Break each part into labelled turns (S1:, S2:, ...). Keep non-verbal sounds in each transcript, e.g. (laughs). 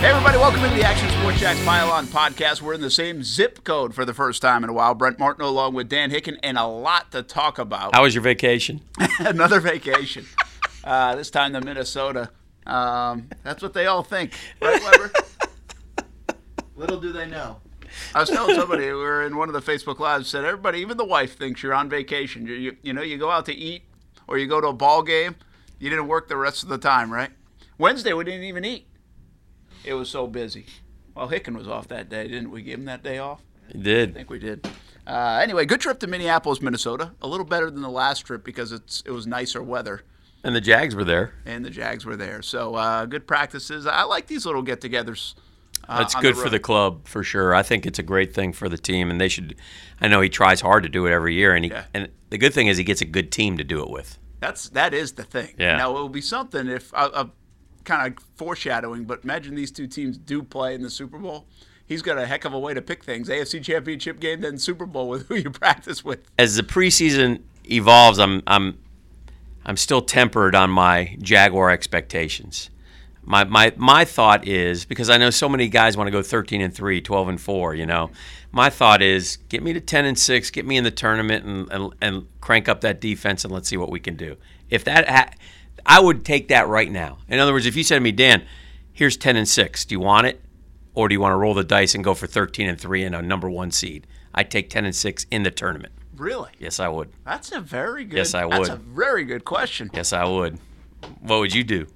S1: Hey, everybody, welcome into the Action Sports Jax Pylon podcast. We're in the same zip code for the first time in a while. Brent Martin along with Dan Hicken, and a lot to talk about.
S2: How was your vacation? (laughs)
S1: Another vacation. Uh, this time to Minnesota. Um, that's what they all think. Right, Weber? (laughs) Little do they know. I was telling somebody we were in one of the Facebook lives said everybody, even the wife, thinks you're on vacation. You, you, you know, you go out to eat or you go to a ball game. You didn't work the rest of the time, right? Wednesday we didn't even eat. It was so busy. Well, Hicken was off that day, didn't we? Give him that day off. He
S2: did.
S1: I think we did. Uh, anyway, good trip to Minneapolis, Minnesota. A little better than the last trip because it's it was nicer weather
S2: And the Jags were there.
S1: and the Jags were there. So uh, good practices. I like these little get-togethers. Uh,
S2: That's good for the club for sure. I think it's a great thing for the team, and they should. I know he tries hard to do it every year, and he
S1: Yeah.
S2: and the good thing is he gets a good team to do it with.
S1: That's that is the thing.
S2: Yeah.
S1: Now it will be something if uh, uh, kind of foreshadowing, but imagine these two teams do play in the Super Bowl. He's got a heck of a way to pick things. AFC Championship game, then Super Bowl with who you (laughs) practice with.
S2: As the preseason evolves, I'm I'm I'm still tempered on my Jaguar expectations. My, my my thought is because I know so many guys want to go 13 and 3, 12 and 4, you know. My thought is get me to 10 and 6, get me in the tournament and and, and crank up that defense and let's see what we can do. If that ha- I would take that right now. In other words, if you said to me, "Dan, here's 10 and 6. Do you want it or do you want to roll the dice and go for 13 and 3 and a number 1 seed?" I'd take 10 and 6 in the tournament.
S1: Really?
S2: Yes, I would.
S1: That's a very good.
S2: Yes, I would.
S1: That's a very good question.
S2: Yes, I would. What would you do?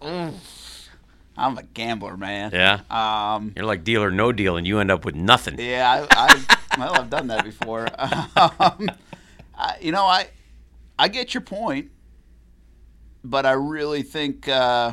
S1: I'm a gambler, man.
S2: Yeah.
S1: Um,
S2: You're like deal or no deal, and you end up with nothing.
S1: yeah, I, I (laughs) well, I've done that before. (laughs) Um, I, you know, I I get your point, but I really think uh,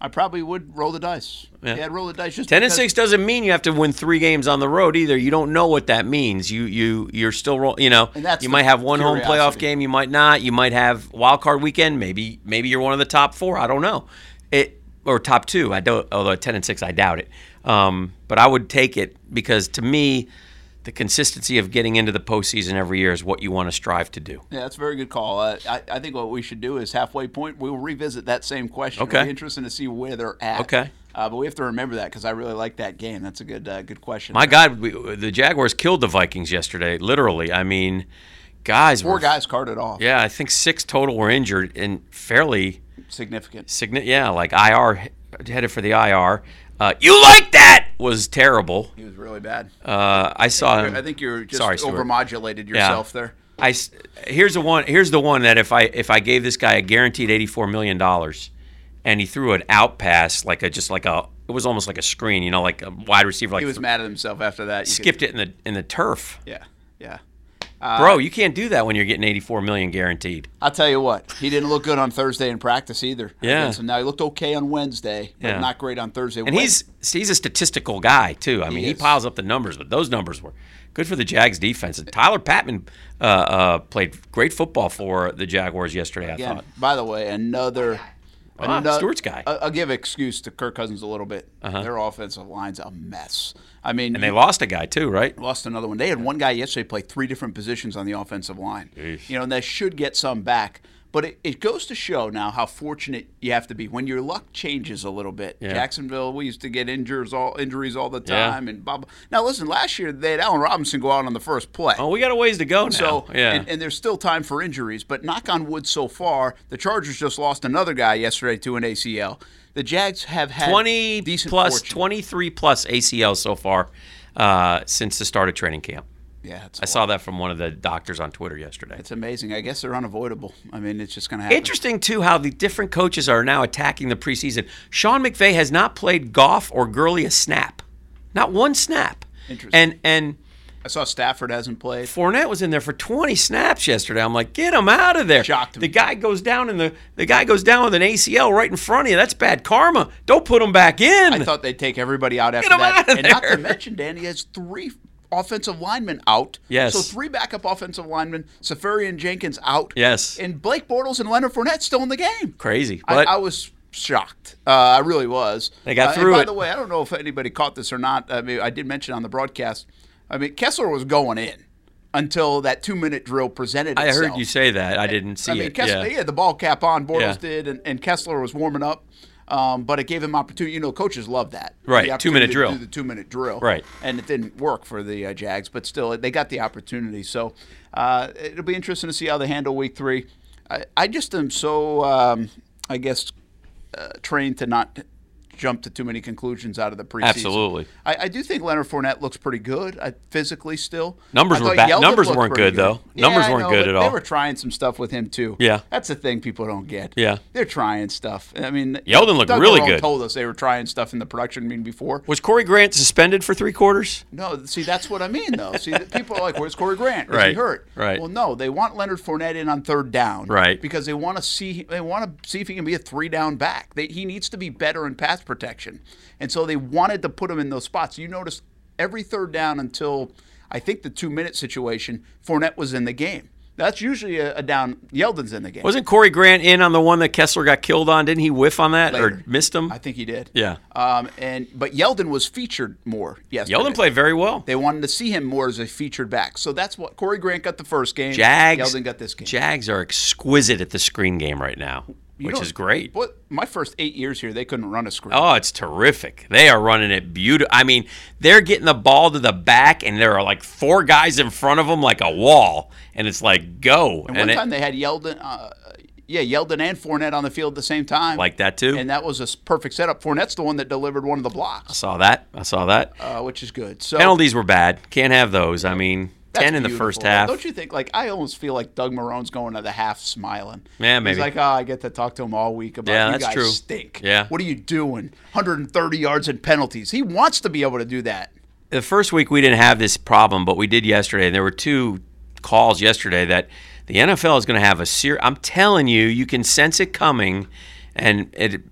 S1: I probably would roll the dice.
S2: Yeah.
S1: Yeah, roll the dice. Just
S2: Ten and six doesn't mean you have to win three games on the road either. You don't know what that means. You you you're still roll. You know, you might have one home playoff game. You might not. You might have wild card weekend. Maybe maybe you're one of the top four. I don't know. It or top two. I don't. Although ten and six, I doubt it. Um, but I would take it because to me, the consistency of getting into the postseason every year is what you want to strive to do.
S1: Yeah, that's a very good call. Uh, I, I think what we should do is halfway point. We'll revisit that same question.
S2: Okay.
S1: It'll be interesting to see where they're at.
S2: Okay.
S1: Uh, but we have to remember that because I really like that game. That's a good uh, good question.
S2: My God, we, the Jaguars killed the Vikings yesterday. Literally, I mean, guys
S1: Four
S2: were
S1: guys carted off.
S2: Yeah, I think six total were injured and fairly
S1: Significant.
S2: significant. Yeah, like IR headed for the IR. Uh, you like that was terrible.
S1: He was really bad.
S2: Uh, I saw him.
S1: I think you're just
S2: Sorry, Stuart.
S1: overmodulated yourself there.
S2: I here's the one. Here's the one that if I if I gave this guy a guaranteed eighty four million dollars, and he threw an out pass like a just like a it was almost like a screen, you know, like a wide receiver, like
S1: He was mad at himself after that. You could-
S2: skipped it in the in the turf.
S1: yeah, yeah.
S2: Bro, you can't do that when you're getting 84 million guaranteed.
S1: I'll tell you what, he didn't look good on Thursday in practice either.
S2: Yeah.
S1: So now he looked okay on Wednesday, but
S2: Yeah.
S1: not great on Thursday.
S2: And he's he's a statistical guy too. I mean, he,
S1: is.
S2: piles up the numbers, but those numbers were good for the Jags defense. And Tyler Patmon uh, uh, played great football for the Jaguars yesterday. I thought.
S1: by the way, another.
S2: Ah,
S1: ano-
S2: Stewart's guy. Uh-huh.
S1: I'll give excuse to Kirk Cousins a little bit. Their offensive line's a mess. I mean,
S2: And they lost a guy too, right?
S1: lost another one. They had one guy yesterday play three different positions on the offensive line. You know, and they should get some back. But it, it goes to show now how fortunate you have to be when your luck changes a little bit.
S2: Yeah.
S1: Jacksonville, we used to get injuries all injuries all the
S2: Yeah.
S1: time, and blah, blah. now listen. Last year they had Allen Robinson go out on the first play.
S2: Oh, we got a ways to go now.
S1: So,
S2: yeah,
S1: and, and there's still time for injuries, but knock on wood so far, the Chargers just lost another guy yesterday to an ACL. The Jags have had
S2: 20
S1: decent
S2: plus,
S1: fortune.
S2: 23 plus ACL so far uh, since the start of training camp.
S1: Yeah, it's,
S2: I saw that from one of the doctors on Twitter yesterday.
S1: it's amazing. I guess they're unavoidable. I mean, it's just going to happen.
S2: Interesting too how the different coaches are now attacking the preseason. Sean McVay has not played Goff or Gurley a snap, not one snap.
S1: Interesting.
S2: And and
S1: I saw Stafford hasn't played.
S2: Fournette was in there for 20 snaps yesterday. I'm like, get him out of there.
S1: Shocked me.
S2: The guy goes down in the the guy goes down with an ACL right in front of you. That's bad karma. Don't put him back in.
S1: I thought they'd take everybody out after get
S2: him
S1: that.
S2: out of
S1: and not
S2: there.
S1: to mention, Danny has three offensive linemen out.
S2: Yes.
S1: So three backup offensive linemen, Seferian-Jenkins out.
S2: Yes.
S1: And Blake Bortles and Leonard Fournette still in the game.
S2: Crazy.
S1: I,
S2: But
S1: I was shocked. Uh, I really was.
S2: They got
S1: Uh,
S2: through
S1: and by
S2: it.
S1: the way, I don't know if anybody caught this or not. I mean, I did mention on the broadcast. I mean, Kessler was going in until that two-minute drill presented itself.
S2: I heard you say that. I didn't see it.
S1: I mean,
S2: it.
S1: Kessler,
S2: yeah.
S1: he had the ball cap on, Bortles
S2: Yeah.
S1: did, and, and Kessler was warming up. Um, but it gave him opportunity. You know, coaches love that.
S2: Right,
S1: The
S2: two-minute drill.
S1: Do the two-minute drill.
S2: Right.
S1: And it didn't work for the uh, Jags, but still, they got the opportunity. So uh, it'll be interesting to see how they handle Week Three. I, I just am so, um, I guess, uh, trained to not jump to too many conclusions out of the preseason.
S2: Absolutely.
S1: I, I do think Leonard Fournette looks pretty good uh, physically still.
S2: Numbers
S1: I
S2: were bad. Numbers weren't
S1: pretty
S2: good, though. Numbers
S1: I
S2: weren't
S1: know,
S2: good at all.
S1: They were trying some stuff with him too.
S2: Yeah.
S1: that's the thing people don't get.
S2: Yeah.
S1: they're trying stuff. I mean,
S2: Yeldon looked
S1: Doug
S2: really
S1: Marrone
S2: good.
S1: Told us they were trying stuff in the production meeting before.
S2: Was Corey Grant suspended for three quarters?
S1: No, see, that's what I mean, though. See, people are like, "Where's Corey Grant? Is he hurt?"
S2: right.
S1: Well, no, they want Leonard Fournette in on third down,
S2: Right.
S1: Because they want to see they want to see if he can be a three down back. They, he needs to be better in pass protection, and so they wanted to put him in those spots. You notice every third down until I think the two minute situation, Fournette was in the game. That's usually a, a down. Yeldon's in the game.
S2: Wasn't Corey Grant in on the one that Kessler got killed on? Didn't he whiff on that
S1: Later.
S2: or missed him?
S1: I think he did.
S2: Yeah.
S1: Um, and but Yeldon was featured more. Yes.
S2: Yeldon played very well.
S1: They wanted to see him more as a featured back. So that's what Corey Grant got the first game.
S2: Jags.
S1: Yeldon got this game.
S2: Jags are exquisite at the screen game right now,
S1: You
S2: which is great.
S1: What my first eight years here, they couldn't run a screen.
S2: Oh, it's terrific. They are running it beautiful. I mean, they're getting the ball to the back, and there are like four guys in front of them, like a wall, and it's like go.
S1: and
S2: And
S1: one
S2: it-
S1: time they had Yeldon, uh, yeah, Yeldon and Fournette on the field at the same time.
S2: like that too.
S1: and that was a perfect setup. Fournette's the one that delivered one of the blocks, I
S2: saw that. I saw that.
S1: uh, which is good. So
S2: Penalties were bad. Can't have those. I mean, ten in the first half.
S1: Don't you think? Like I almost feel like Doug Marrone's going to the half smiling.
S2: Yeah,
S1: He's
S2: maybe.
S1: like, oh, I get to talk to him all week about
S2: Yeah,
S1: you
S2: that's
S1: guys
S2: true.
S1: stink.
S2: Yeah.
S1: What are you doing? 130 yards and penalties. He wants to be able to do that.
S2: the first week we didn't have this problem, but we did yesterday. And there were two calls yesterday that the NFL is going to have a serious. I'm telling you, you can sense it coming, and it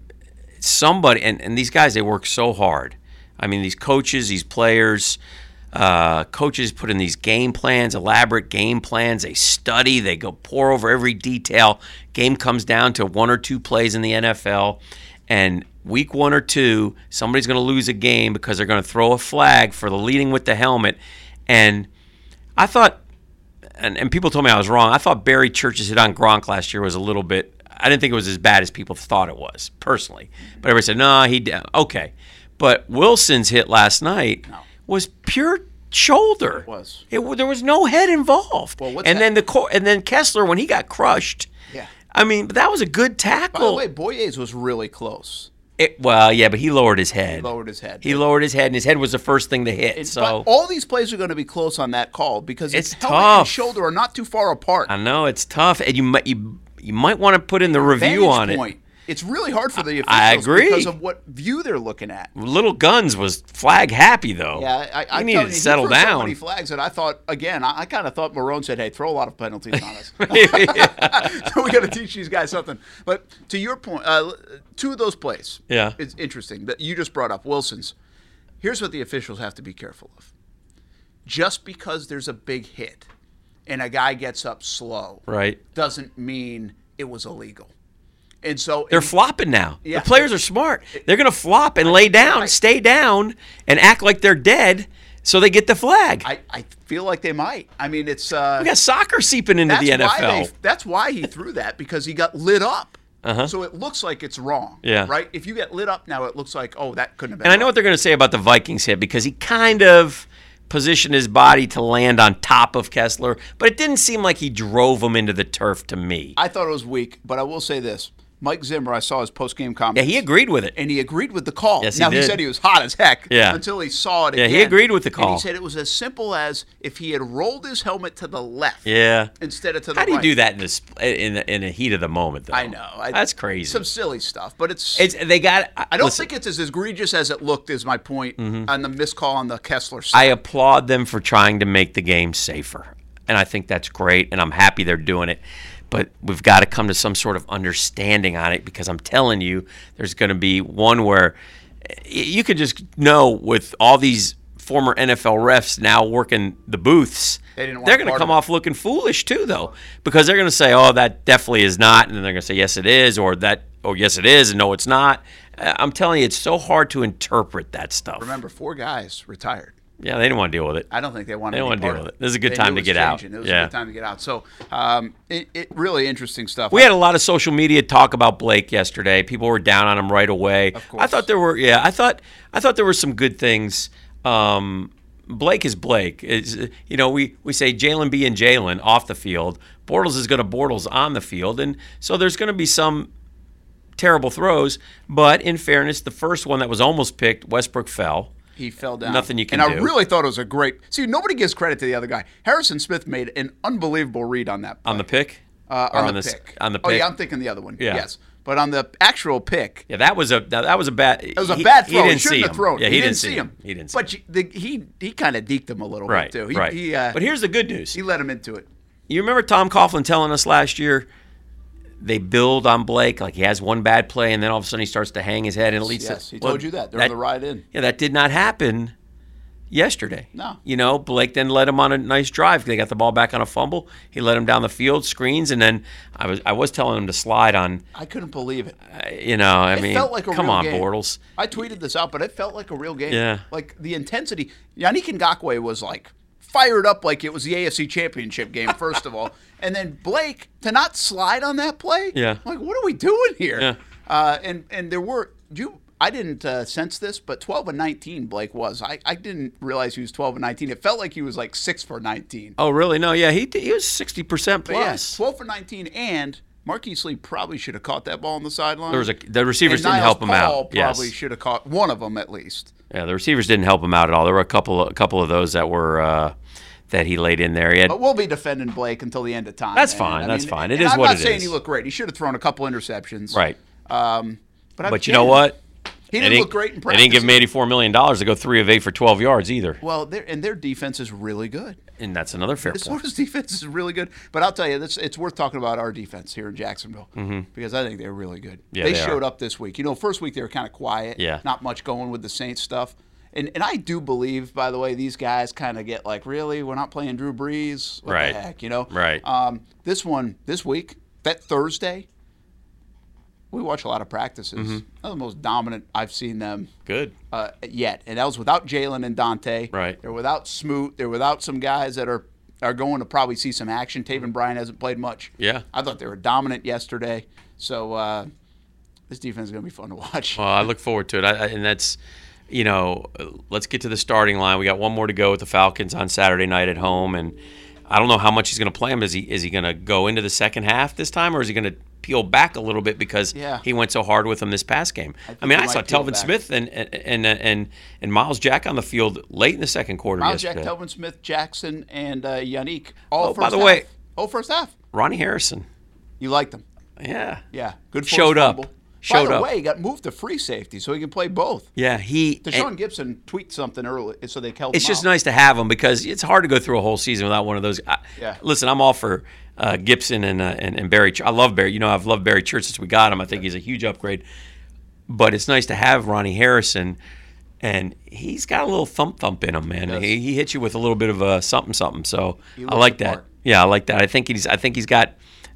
S2: somebody and, and these guys they work so hard. I mean, these coaches, these players. Uh, coaches put in these game plans, elaborate game plans. They study, they go pour over every detail. Game comes down to one or two plays in the NFL, and week one or two, somebody's going to lose a game because they're going to throw a flag for the leading with the helmet. And I thought, and, and people told me I was wrong. I thought Barry Church's hit on Gronk last year was a little bit. I didn't think it was as bad as people thought it was personally. But everybody said no, he okay. But Wilson's hit last night was pure shoulder. It
S1: was.
S2: It, there was no head involved.
S1: Well, what's
S2: and
S1: that-
S2: then the cor- and then Kessler when he got crushed.
S1: Yeah.
S2: I mean, that was a good tackle.
S1: By the way, Boyes was really close.
S2: It- well, yeah, but he lowered his head.
S1: Lowered his head.
S2: He lowered his head, and his head was the first thing to hit.
S1: It's-
S2: so
S1: but all these plays are going to be close on that call because
S2: It's
S1: and
S2: tough.
S1: shoulder are not too far apart.
S2: I know it's tough, and you might you, you might want to put in the review
S1: Vantage
S2: on it.
S1: It's really hard for the officials
S2: I agree.
S1: because of what view they're looking at.
S2: Little Guns was flag happy though.
S1: Yeah, I, I,
S2: he needed to settle
S1: threw So many flags that I thought again. I, I kind of thought Marrone said, "Hey, throw a lot of penalties on us." (laughs) (laughs) so we got to teach these guys something. But to your point, uh, two of those plays.
S2: Yeah.
S1: it's interesting that you just brought up Wilson's. Here's what the officials have to be careful of. Just because there's a big hit and a guy gets up slow,
S2: right.
S1: doesn't mean it was illegal. And so
S2: They're flopping now.
S1: Yeah.
S2: The players are smart. They're going to flop and lay down,
S1: right.
S2: stay down, and act like they're dead, so they get the flag.
S1: I, I feel like they might. I mean, it's uh,
S2: we got soccer seeping into the
S1: why
S2: NFL.
S1: they, that's why he threw that because he got lit up.
S2: Uh-huh.
S1: So it looks like it's wrong.
S2: Yeah.
S1: Right. If you get lit up now, it looks like oh that couldn't have been.
S2: And I know
S1: right.
S2: what they're going to say about the Vikings hit because he kind of positioned his body to land on top of Kessler, but it didn't seem like he drove him into the turf to me.
S1: I thought it was weak, but I will say this: Mike Zimmer, I saw his post game
S2: comment.
S1: Yeah,
S2: he agreed with it.
S1: and he agreed with the call.
S2: Yes, he
S1: now
S2: did.
S1: said he was hot as heck.
S2: Yeah.
S1: Until he saw it.
S2: Yeah,
S1: again.
S2: he agreed with the
S1: And
S2: call.
S1: he said it was as simple as if he had rolled his helmet to the left.
S2: Yeah.
S1: Instead of to the right.
S2: How do you
S1: right.
S2: do that in the in the, in the heat of the moment? Though
S1: I know. I,
S2: that's crazy.
S1: Some silly stuff, but it's.
S2: it's they got.
S1: I don't
S2: listen,
S1: think it's as egregious as it looked. Is my point
S2: Mm-hmm.
S1: on the missed call on the Kessler
S2: I applaud them for trying to make the game safer, and I think that's great, and I'm happy they're doing it. But we've got to come to some sort of understanding on it because I'm telling you, there's going to be one where you could just know with all these former NFL refs now working the booths,
S1: They didn't
S2: they're going to come
S1: of
S2: off looking foolish too, though, because they're going to say, "Oh, that definitely is not," and then they're going to say, "Yes, it is," or that, "Oh, yes, it is," and no, it's not. I'm telling you, it's so hard to interpret that stuff.
S1: Remember, four guys retired.
S2: Yeah, they didn't want to deal with it.
S1: I don't think they wanted.
S2: They don't wanna deal with it. This is a good
S1: They
S2: time to get out.
S1: It was
S2: Yeah.
S1: a good time to get out. So, um, it, it really interesting stuff.
S2: We had a lot of social media talk about Blake yesterday. People were down on him right away.
S1: Of
S2: I thought there were yeah, I thought I thought there were some good things. Um, Blake is Blake. It's, you know, we, we say Jalen B and Jalen off the field. Bortles is going to Bortles on the field, and so there's going to be some terrible throws. But in fairness, the first one that was almost picked, Westbrook fell.
S1: He fell down.
S2: Nothing you can do.
S1: and I really thought it was a great. See, nobody gives credit to the other guy. Harrison Smith made an unbelievable read on that. Play.
S2: On the pick?
S1: uh,
S2: Or
S1: on, the pick.
S2: On the pick.
S1: Oh yeah, I'm thinking the other one.
S2: Yeah.
S1: Yes, but on the actual pick,
S2: Yeah, that was a that, that was a bad.
S1: it was a bad throw.
S2: He
S1: He,
S2: didn't
S1: shouldn't
S2: see him.
S1: thrown.
S2: Yeah,
S1: he, didn't, see him.
S2: He didn't. See
S1: But
S2: him.
S1: the, he he kind of deked him a little
S2: right,
S1: bit too. He,
S2: right.
S1: He, uh,
S2: but here's the good news.
S1: he let him into it.
S2: You remember Tom Coughlin telling us last year they build on Blake like he has one bad play and then all of a sudden he starts to hang his head and it leads
S1: Yes,
S2: to
S1: he
S2: Well,
S1: told you that during the ride in.
S2: Yeah, that did not happen yesterday.
S1: No.
S2: You know, Blake then led him on a nice drive. They got the ball back on a fumble. He led him down the field, screens, and then I was I was telling him to slide on.
S1: I couldn't believe it.
S2: uh, You know, I
S1: It
S2: mean,
S1: felt like a
S2: come
S1: real
S2: on,
S1: game.
S2: Bortles.
S1: I tweeted this out, but it felt like a real game.
S2: Yeah.
S1: Like the intensity. Yannick Ngakoue was like fired up like it was the AFC Championship game, first of all. (laughs) And then Blake to not slide on that play.
S2: Yeah.
S1: I'm like, what are we doing here?
S2: Yeah.
S1: Uh, and and there were you. I didn't uh, sense this, but 12 and 19 Blake was. I, I didn't realize he was 12 and 19. It felt like he was like six for 19.
S2: Oh, really? No, yeah, he he was sixty percent
S1: But yeah,
S2: plus.
S1: 12 for 19, and Marquise Lee probably should have caught that ball on the sideline.
S2: There was a the receivers
S1: and
S2: didn't
S1: Niles
S2: help him
S1: Paul
S2: out.
S1: Probably
S2: yes.
S1: should have caught one of them at least.
S2: Yeah, the receivers didn't help him out at all. There were a couple a couple of those that were uh, that he laid in there. He had
S1: But we'll be defending Blake until the end of time.
S2: That's
S1: man.
S2: fine, that's fine. It
S1: and
S2: is
S1: I'm not saying
S2: is.
S1: he looked great. He should have thrown a couple interceptions.
S2: right.
S1: Um, but,
S2: But you know what?
S1: He didn't look great in
S2: They didn't give him eighty-four million dollars to go three of eight for twelve yards either,
S1: Well, and their defense is really good.
S2: and that's another fair
S1: The
S2: point.
S1: Florida's (laughs) defense is really good. But I'll tell you, this, it's worth talking about our defense here in Jacksonville because I think they're really good.
S2: Mm-hmm. Yeah,
S1: they,
S2: they
S1: showed up this week. You know, first week they were kind of quiet.
S2: Yeah.
S1: Not much going with the Saints stuff. And, and I do believe, by the way, these guys kind of get like, really, we're not playing Drew Brees. What
S2: Right.
S1: the heck, you know?
S2: Right.
S1: Um, this one, this week, that Thursday, we watch a lot of practices.
S2: Mm-hmm.
S1: They're the most dominant I've seen them
S2: Good.
S1: uh, yet, and that was without Jalen and Dante.
S2: Right.
S1: They're without Smoot. They're without some guys that are are going to probably see some action. Taven Bryan hasn't played much.
S2: Yeah.
S1: I thought they were dominant yesterday. So uh, this defense is going to be fun to watch.
S2: Well, I look forward to it, I, I, and that's you know, let's get to the starting line. We got one more to go with the Falcons on Saturday night at home, and I don't know how much he's going to play him. Is he is he going to go into the second half this time, or is he going to peel back a little bit because
S1: Yeah.
S2: he went so hard with him this past game? I,
S1: think
S2: mean, I saw Telvin
S1: back.
S2: Smith and and and and, and Myles Jack on the field late in the second quarter
S1: Myles Jack,
S2: yesterday.
S1: Telvin Smith, Jackson, and uh, Yannick. All
S2: Oh,
S1: first
S2: by the
S1: half.
S2: way-
S1: oh, first half.
S2: Ronnie Harrison,
S1: You liked them.
S2: yeah,
S1: Yeah. Good.
S2: Showed up. Showed
S1: By the
S2: up.
S1: way, he got moved to free safety so he can play both.
S2: yeah, he. Tashaun
S1: Gipson tweeted something early, so they held
S2: it's
S1: him
S2: just
S1: out.
S2: nice to have him because it's hard to go through a whole season without one of those. I,
S1: Yeah.
S2: Listen, I'm all for uh, Gipson and, uh, and and Barry. I love Barry. You know, I've loved Barry Church since we got him. I think he's a huge upgrade. But it's nice to have Ronnie Harrison, and he's got a little thump thump in him, man.
S1: Yes.
S2: He, he hits you with a little bit of a something something. So I like that.
S1: part.
S2: Yeah, I like that. I think he's I think he's got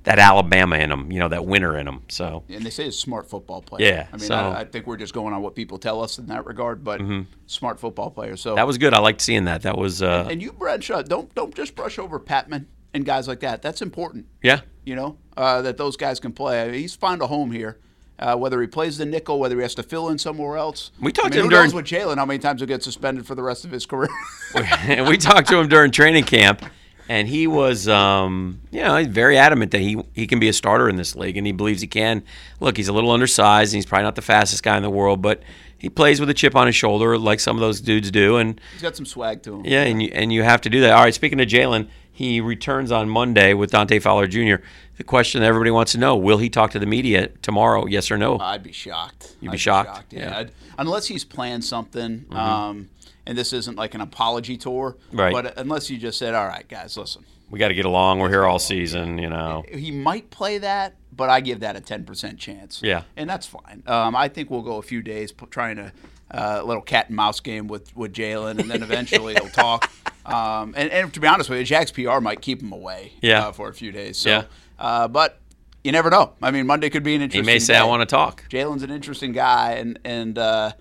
S2: that Alabama in him. You know, that winner in him. So
S1: and they say he's a smart football player.
S2: Yeah,
S1: I mean,
S2: so- Mm-hmm.
S1: I, I think we're just going on what people tell us in that regard, but smart football player. So
S2: that was good. I liked seeing that. That was uh,
S1: and you, Bradshaw, don't don't just brush over Patmon and guys like that. That's important.
S2: yeah.
S1: You know uh, that those guys can play. He's found a home here. Uh, whether he plays the nickel, whether he has to fill in somewhere else.
S2: We talked
S1: I mean,
S2: to him
S1: who
S2: during-
S1: knows with Jalen how many times he'll get suspended for the rest of his career.
S2: and (laughs) we talked to him during training camp, and he was, um, you know, he's very adamant that he he can be a starter in this league, and he believes he can. Look, he's a little undersized, and he's probably not the fastest guy in the world, but he plays with a chip on his shoulder, like some of those dudes do, and
S1: He's got some swag to him.
S2: yeah, and you and you have to do that. All right, speaking of Jalen, he returns on Monday with Dante Fowler Jr. The question that everybody wants to know: Will he talk to the media tomorrow? Yes or no?
S1: I'd be shocked.
S2: You'd
S1: I'd
S2: be shocked?
S1: Yeah.
S2: Yeah. Mm-hmm.
S1: Unless he's planned something, um, and this isn't like an apology tour.
S2: Right.
S1: But unless you just said, "All right, guys, listen,"
S2: we got to get along. We're here all season, you know.
S1: he might play that, but I give that a ten percent chance.
S2: Yeah.
S1: And that's fine. Um, I think we'll go a few days trying to uh, a little cat and mouse game with with Jalen, and then eventually he'll talk. (laughs) Um, and, and to be honest with you, Jack's PR might keep him away.
S2: Yeah.
S1: Uh, for a few days. So,
S2: Yeah.
S1: uh, but. You never know. I mean, Monday could be an interesting He
S2: may say, "I want to talk."
S1: Jalen's an interesting guy, and and uh,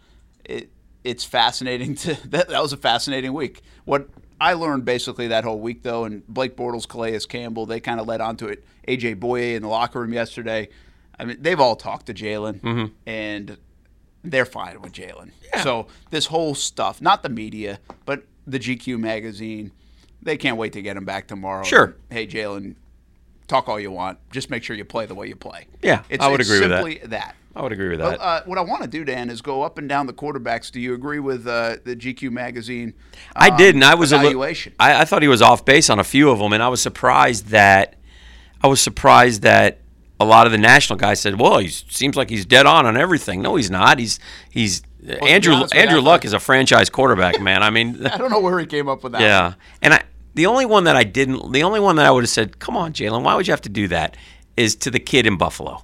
S1: it's fascinating to (laughs) that. That was a fascinating week. What I learned basically that whole week, though, and Blake Bortles, Calais Campbell, they kind of led onto it. AJ Bouye in the locker room yesterday. I mean, they've all talked to Jalen, mm-hmm. and they're fine with Jalen. So this whole stuff, not the media, but the GQ magazine, they can't wait to get him back tomorrow.
S2: Sure.
S1: Hey, Jalen, talk all you want. Just make sure you play the way you play.
S2: Yeah,
S1: it's,
S2: I would agree with that.
S1: simply that.
S2: I would agree with that.
S1: Uh, what I want to do, Dan, is go up and down the quarterbacks. Do you agree with uh, the GQ magazine?
S2: I
S1: um,
S2: didn't. I was a li-
S1: evaluation.
S2: I, I thought he was off base on a few of them, and I was surprised that I was surprised that a lot of the national guys said, "Well, he seems like he's dead on on everything." No, he's not. He's he's Andrew Andrew Luck is a franchise quarterback, man. I mean, (laughs)
S1: I don't know where he came up with that.
S2: yeah. And I the only one that I didn't, the only one that I would have said, "Come on, Jalen, why would you have to do that?" Is to the kid in Buffalo.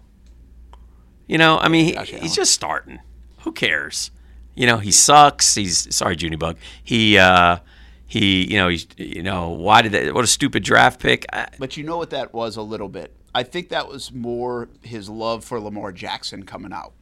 S2: You know, I mean, he, he's just starting. Who cares? You know, he sucks. He's sorry, Junie Bug. He uh he, you know, he's you know, why did that what a stupid draft pick. I,
S1: But you know what that was a little bit. I think that was more his love for Lamar Jackson coming out.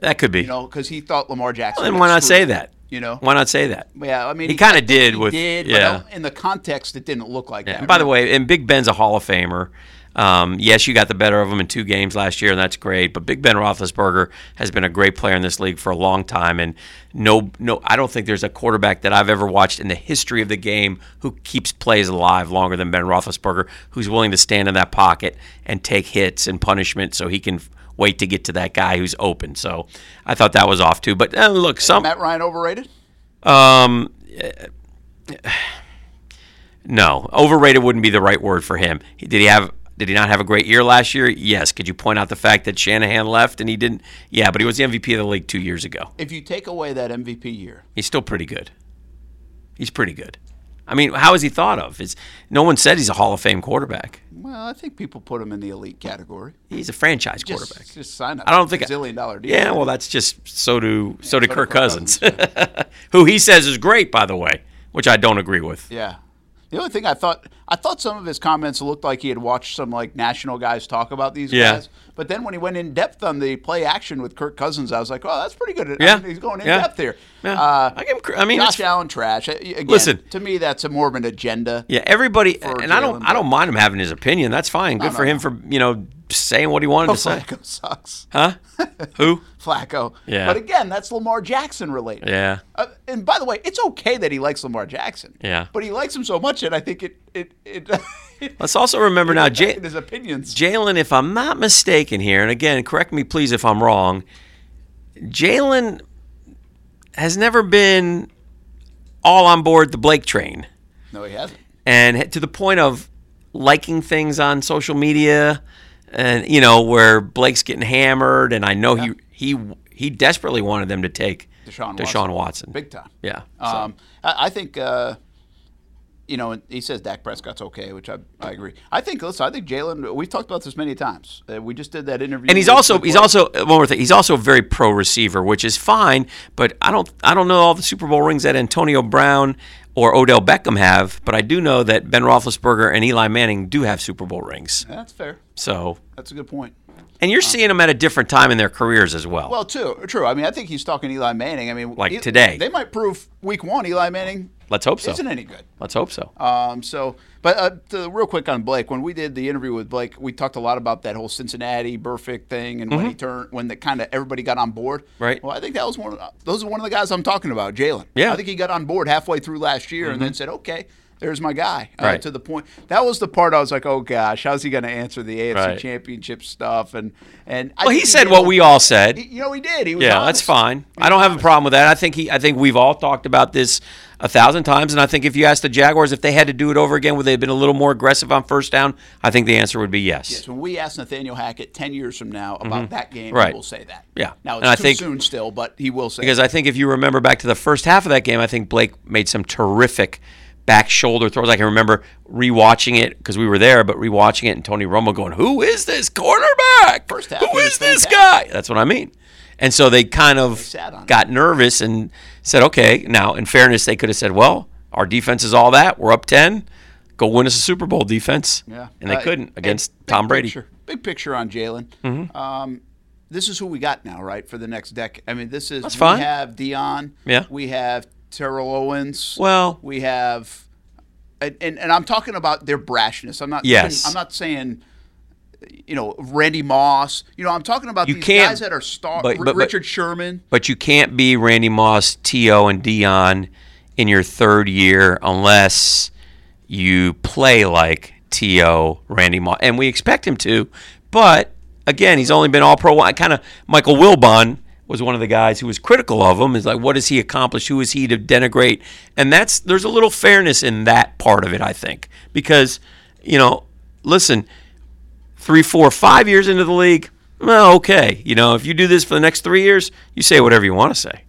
S2: that could be.
S1: You know, because he thought Lamar Jackson.
S2: then why not say that?
S1: You know.
S2: Why not say that?
S1: Yeah, I mean,
S2: He kinda
S1: I think
S2: did
S1: he
S2: with-
S1: did,
S2: yeah.
S1: but in the context, it didn't look like that.
S2: And by the way, and Big Ben's a Hall of Famer. Um, yes, you got the better of him in two games last year, and that's great. But Big Ben Roethlisberger has been a great player in this league for a long time, and no, no, I don't think there's a quarterback that I've ever watched in the history of the game who keeps plays alive longer than Ben Roethlisberger, who's willing to stand in that pocket and take hits and punishment so he can wait to get to that guy who's open. So I thought that was off too. But uh, look, some
S1: Matt Ryan overrated.
S2: um, (sighs) no, overrated wouldn't be the right word for him. Did he have? Did he not have a great year last year? Yes. Could you point out the fact that Shanahan left and he didn't? Yeah, but he was the MVP of the league two years ago.
S1: If you take away that MVP year,
S2: He's still pretty good. He's pretty good. I mean, how is he thought of? It's, no one said he's a Hall of Fame quarterback.
S1: well, I think people put him in the elite category.
S2: He's a franchise
S1: Just,
S2: quarterback.
S1: just sign up.
S2: I don't think a
S1: zillion dollar deal.
S2: Yeah, well, that's just so do so did
S1: so
S2: Kirk
S1: Kirk
S2: Cousins, (laughs) who he says is great, by the way, which I don't agree with.
S1: Yeah. The only thing I thought, I thought some of his comments looked like he had watched some like national guys talk about these
S2: Yeah.
S1: guys. But then when he went in depth on the play action with Kirk Cousins, I was like, oh, that's pretty good. I
S2: Yeah.
S1: mean, he's going in
S2: Yeah.
S1: depth here.
S2: Yeah.
S1: Uh,
S2: I give him I mean,
S1: Josh Allen trash. Uh, Again,
S2: Listen.
S1: to me, that's a more of an agenda.
S2: Yeah, everybody, and I don't, I don't mind him having his opinion. That's fine. Good
S1: no,
S2: for him
S1: no.
S2: for you know saying what he wanted
S1: Oh,
S2: to (laughs) say.
S1: Flacco sucks.
S2: Huh? (laughs) Who?
S1: Flacco.
S2: Yeah.
S1: But again, that's Lamar Jackson related.
S2: Yeah.
S1: Uh, and by the way, it's okay that he likes Lamar Jackson.
S2: Yeah.
S1: But he likes him so much that I think it it it. (laughs)
S2: Let's also remember now, Jay,
S1: his opinions.
S2: Jalen, if I'm not mistaken here, and again, correct me please if I'm wrong, Jalen has never been all on board the Blake train.
S1: no, he hasn't.
S2: and to the point of liking things on social media and you know where Blake's getting hammered and I know he he he desperately wanted them to take
S1: Deshaun
S2: Deshaun
S1: Watson.
S2: Watson.
S1: Big time.
S2: Yeah. so-
S1: Um, I, I think, uh, you know, he says Dak Prescott's okay, which I, I agree. I think, listen, I think Jalen. We've talked about this many times. Uh, we just did that interview,
S2: and he's also he's
S1: Blake.
S2: also one more thing. He's also a very pro receiver, which is fine. But I don't I don't know all the Super Bowl rings that Antonio Brown or Odell Beckham have. But I do know that Ben Roethlisberger and Eli Manning do have Super Bowl rings.
S1: That's fair.
S2: So
S1: That's a good point.
S2: and you're seeing them at a different time in their careers as well.
S1: Well, too true. I mean, I think he's talking Eli Manning. I mean,
S2: Like
S1: E-
S2: today.
S1: they might prove Week One Eli Manning
S2: Let's hope so.
S1: isn't any good.
S2: Let's hope so.
S1: Um, so, but uh, to, real quick on Blake, when we did the interview with Blake, we talked a lot about that whole Cincinnati Burfict thing, and when he turned, when the kind of everybody got on board.
S2: Mm-hmm. Right.
S1: Well, I think that was one. Of, those are one of the guys I'm talking about, Jalen.
S2: Yeah. Mm-hmm.
S1: I think he got on board halfway through last year, and then said, "Okay, there's my guy." Uh,
S2: Right.
S1: To the point. That was the part I was like, "Oh gosh, how's he going to answer the AFC
S2: Right.
S1: Championship stuff?" And and I
S2: Well, he said
S1: did
S2: what we all said.
S1: he- you know, he did. He was
S2: Yeah,
S1: honest.
S2: that's fine.
S1: He
S2: I don't
S1: was
S2: have a problem with that. I think he, I think we've all talked about this a thousand times, and I think if you asked the Jaguars if they had to do it over again, would they have been a little more aggressive on first down? I think the answer would be yes.
S1: Yes, when we ask Nathaniel Hackett ten years from now about that game,
S2: Mm-hmm. Right.
S1: he will say that.
S2: Yeah.
S1: Now it's
S2: And I
S1: too
S2: think-
S1: soon still, but he will say
S2: Because I think if you remember back to the first half of that game, I think Blake made some terrific back shoulder throws. I can remember rewatching it because we were there, but rewatching it and Tony Romo going, "Who is this cornerback?
S1: First half,
S2: Who is this guy?" That's what I mean. And so they kind of
S1: it.
S2: got nervous and said, "Okay." Now, in fairness, they could have said, "Well, our defense is all that. We're up ten. Go win us a Super Bowl, defense."
S1: Yeah,
S2: And they
S1: Uh,
S2: couldn't against Tom Brady.
S1: Picture, big picture on Jalen.
S2: Mm-hmm.
S1: Um, this is who we got now, right, for the next decade. I mean, this is
S2: That's
S1: we
S2: fine.
S1: have Dion.
S2: Yeah.
S1: We have Terrell Owens.
S2: Well,
S1: we have, and, and, and I'm talking about their brashness. I'm not.
S2: Yes.
S1: I'm not saying. You know, Randy Moss. You know, I'm talking about
S2: You
S1: these
S2: can't-
S1: guys that are star.
S2: but- but- but-
S1: Richard Sherman.
S2: but you can't be Randy Moss, T.O., and Dion in your third year unless you play like T.O., Randy Moss. And we expect him to. But again, he's only been all pro. I kind of, Michael Wilbon was one of the guys who was critical of him. Is like, what has he accomplished? Who is he to denigrate? And that's, there's a little fairness in that part of it, I think. Because, you know, listen, three, four, five years into the league, well, okay. You know, if you do this for the next three years, you say whatever you want to say.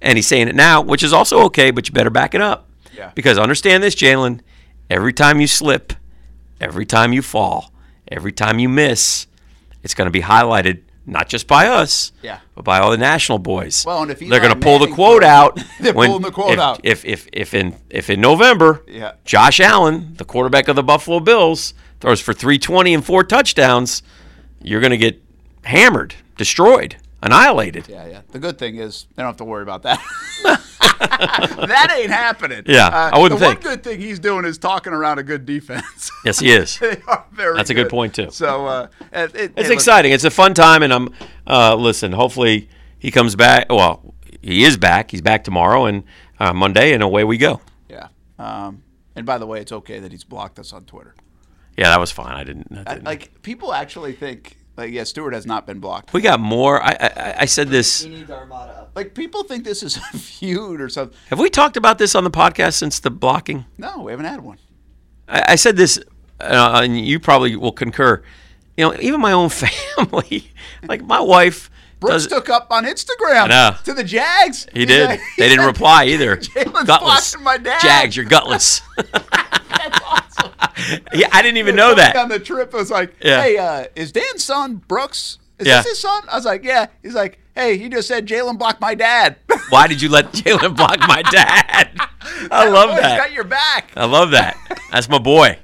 S2: And he's saying it now, which is also okay, but you better back it up.
S1: Yeah.
S2: Because understand this, Jalen, every time you slip, every time you fall, every time you miss, it's going to be highlighted not just by us,
S1: Yeah.
S2: but by all the national boys.
S1: Well, and if
S2: they're going to pull the quote out, (laughs)
S1: They're
S2: when-
S1: pulling the quote
S2: if,
S1: out.
S2: If if if in if in November,
S1: Yeah.
S2: Josh Allen, the quarterback of the Buffalo Bills, throws for 320 and four touchdowns, you're going to get hammered, destroyed, annihilated.
S1: Yeah, yeah. The good thing is they don't have to worry about that. (laughs) that ain't happening. Uh,
S2: Yeah, I wouldn't
S1: the
S2: think.
S1: one good thing he's doing is talking around a good defense. (laughs)
S2: Yes, he is.
S1: they are very.
S2: That's a good point, too.
S1: So uh, it, it,
S2: It's exciting. It's a fun time, and I'm uh, listen. Hopefully, he comes back. Well, he is back. He's back tomorrow and uh, Monday, and away we go.
S1: Yeah. Um, and by the way, it's okay that he's blocked us on Twitter.
S2: Yeah, that was fine. I didn't.
S1: I-
S2: didn't-
S1: like people actually think, like, yeah, Stewart has not been blocked.
S2: we got more. I, I I said this.
S3: He needs Armada.
S1: Like people think this is (laughs) a feud or something.
S2: Have we talked about this on the podcast since the blocking?
S1: No, we haven't had one.
S2: I, I said this, uh, and you probably will concur. You know, even my own (laughs) family, like my wife,
S1: Brooks
S2: does.
S1: took up on Instagram to the Jags.
S2: He
S1: He's
S2: did.
S1: like-
S2: they didn't (laughs) reply either.
S1: Jalen's
S2: gutless.
S1: blocking my dad.
S2: Jags, you're gutless. (laughs) Yeah, I didn't even know that.
S1: On the trip, I was like,
S2: Yeah.
S1: "Hey, uh, is Dan's son Brooks? Is
S2: Yeah.
S1: this his son?" I was like, "Yeah." He's like, "Hey, he just said Jalen blocked my dad." (laughs)
S2: Why did you let Jalen block my dad? (laughs) I love
S1: Boy's
S2: that.
S1: Got your back.
S2: I love that. That's my boy.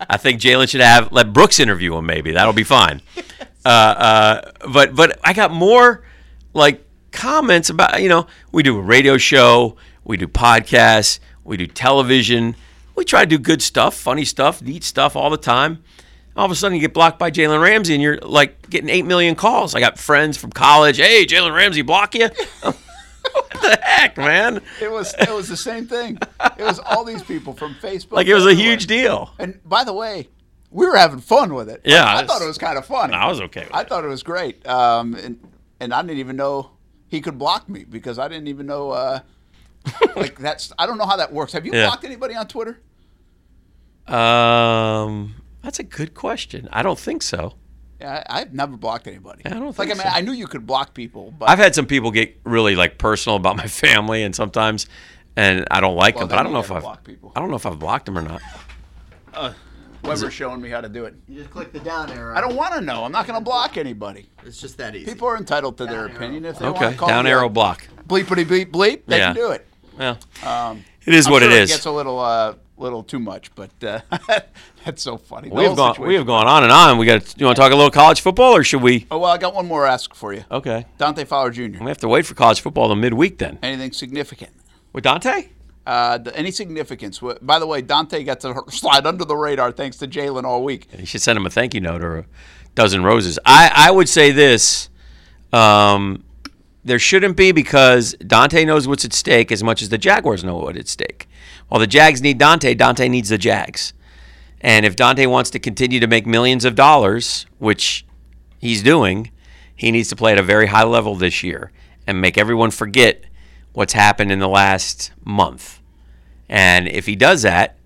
S2: I think Jalen should have let Brooks interview him. Maybe that'll be fine. Uh, uh, but but I got more like comments about you know we do a radio show, we do podcasts, we do television. We try to do good stuff, funny stuff, neat stuff all the time. All of a sudden, you get blocked by Jalen Ramsey, and you're like getting eight million calls. I got friends from college. Hey, Jalen Ramsey block you? (laughs) what the heck, man?
S1: It was it was the same thing. It was all these people from Facebook.
S2: Like it was a huge deal.
S1: And by the way, we were having fun with it.
S2: Yeah,
S1: I,
S2: it's-
S1: thought it was kind of funny.
S2: I was okay with
S1: I
S2: it.
S1: thought it was great. Um, and and I didn't even know he could block me because I didn't even know. Uh, (laughs) like that's I don't know how that works. Have you
S2: Yeah.
S1: blocked anybody on Twitter?
S2: Um, that's a good question. I don't think so.
S1: Yeah, I, I've never blocked anybody.
S2: I don't
S1: like.
S2: think
S1: I mean,
S2: so.
S1: I knew you could block people, but
S2: I've had some people get really like personal about my (laughs) family, and sometimes, and I don't like
S1: Well,
S2: them. But I don't know if I've
S1: block people.
S2: I don't know if I've blocked them or not.
S1: Uh, Weber's showing me how to do it.
S3: You just click the down arrow.
S1: I don't want to know. I'm not going to block anybody.
S3: It's just that easy.
S1: People are entitled to their
S3: Down
S1: opinion. If they want to call
S2: down arrow block.
S1: bleepity bleep bleep, they
S2: Yeah.
S1: can do it.
S2: Well,
S1: Um,
S2: it is
S1: I'm
S2: what
S1: sure
S2: it is.
S1: It gets a little, uh, little too much, but uh, (laughs) that's so funny. The
S2: we have gone
S1: situation.
S2: we have gone on and on. We got. You want to talk a little college football, or should we?
S1: Oh well, I got one more ask for you.
S2: Okay,
S1: Dante Fowler Jr.
S2: we have to wait for college football the midweek then.
S1: Anything significant?
S2: With Dante?
S1: Uh, any significance? By the way, Dante got to (laughs) slide under the radar thanks to Jalen all week.
S2: You should send him a thank you note or a dozen roses. I, I would say this. Um, there shouldn't be because Dante knows what's at stake as much as the Jaguars know what's at stake. While the Jags need Dante, Dante needs the Jags. And if Dante wants to continue to make millions of dollars, which he's doing, he needs to play at a very high level this year and make everyone forget what's happened in the last month. And if he does that,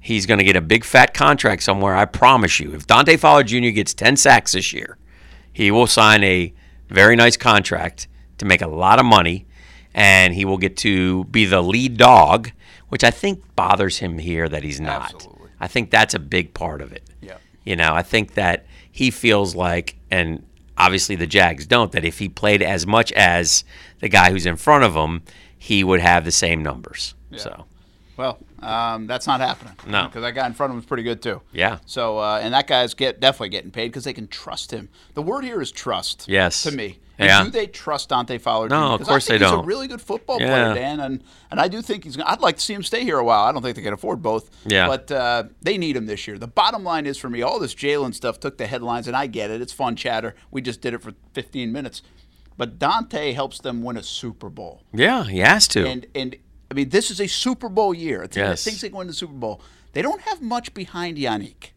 S2: he's going to get a big fat contract somewhere. I promise you. If Dante Fowler Jr. gets 10 sacks this year, he will sign a very nice contract to make a lot of money, and he will get to be the lead dog, which I think bothers him here that he's not.
S1: Absolutely.
S2: I think that's a big part of it.
S1: Yeah.
S2: You know, I think that he feels like, and obviously the Jags don't, that if he played as much as the guy who's in front of him, he would have the same numbers. Yeah. So,
S1: Well, um, that's not happening.
S2: No.
S1: because that guy in front of him is pretty good too.
S2: Yeah.
S1: So, uh, and that guy's get definitely getting paid because they can trust him. The word here is trust.
S2: Yes.
S1: To me. And
S2: Yeah.
S1: Do they trust Dante Fowler?
S2: No, of course
S1: I think
S2: they
S1: he's
S2: don't.
S1: a really good football
S2: Yeah.
S1: player, Dan, and and I do think he's. I'd like to see him stay here a while. I don't think they can afford both.
S2: Yeah.
S1: But uh, they need him this year. The bottom line is for me, all this Jalen stuff took the headlines, and I get it. It's fun chatter. We just did it for 15 minutes. But Dante helps them win a Super Bowl.
S2: Yeah, he has to.
S1: And and I mean, this is a Super Bowl year. A team that
S2: Yes.
S1: thinks they can win the Super Bowl. They don't have much behind Yannick.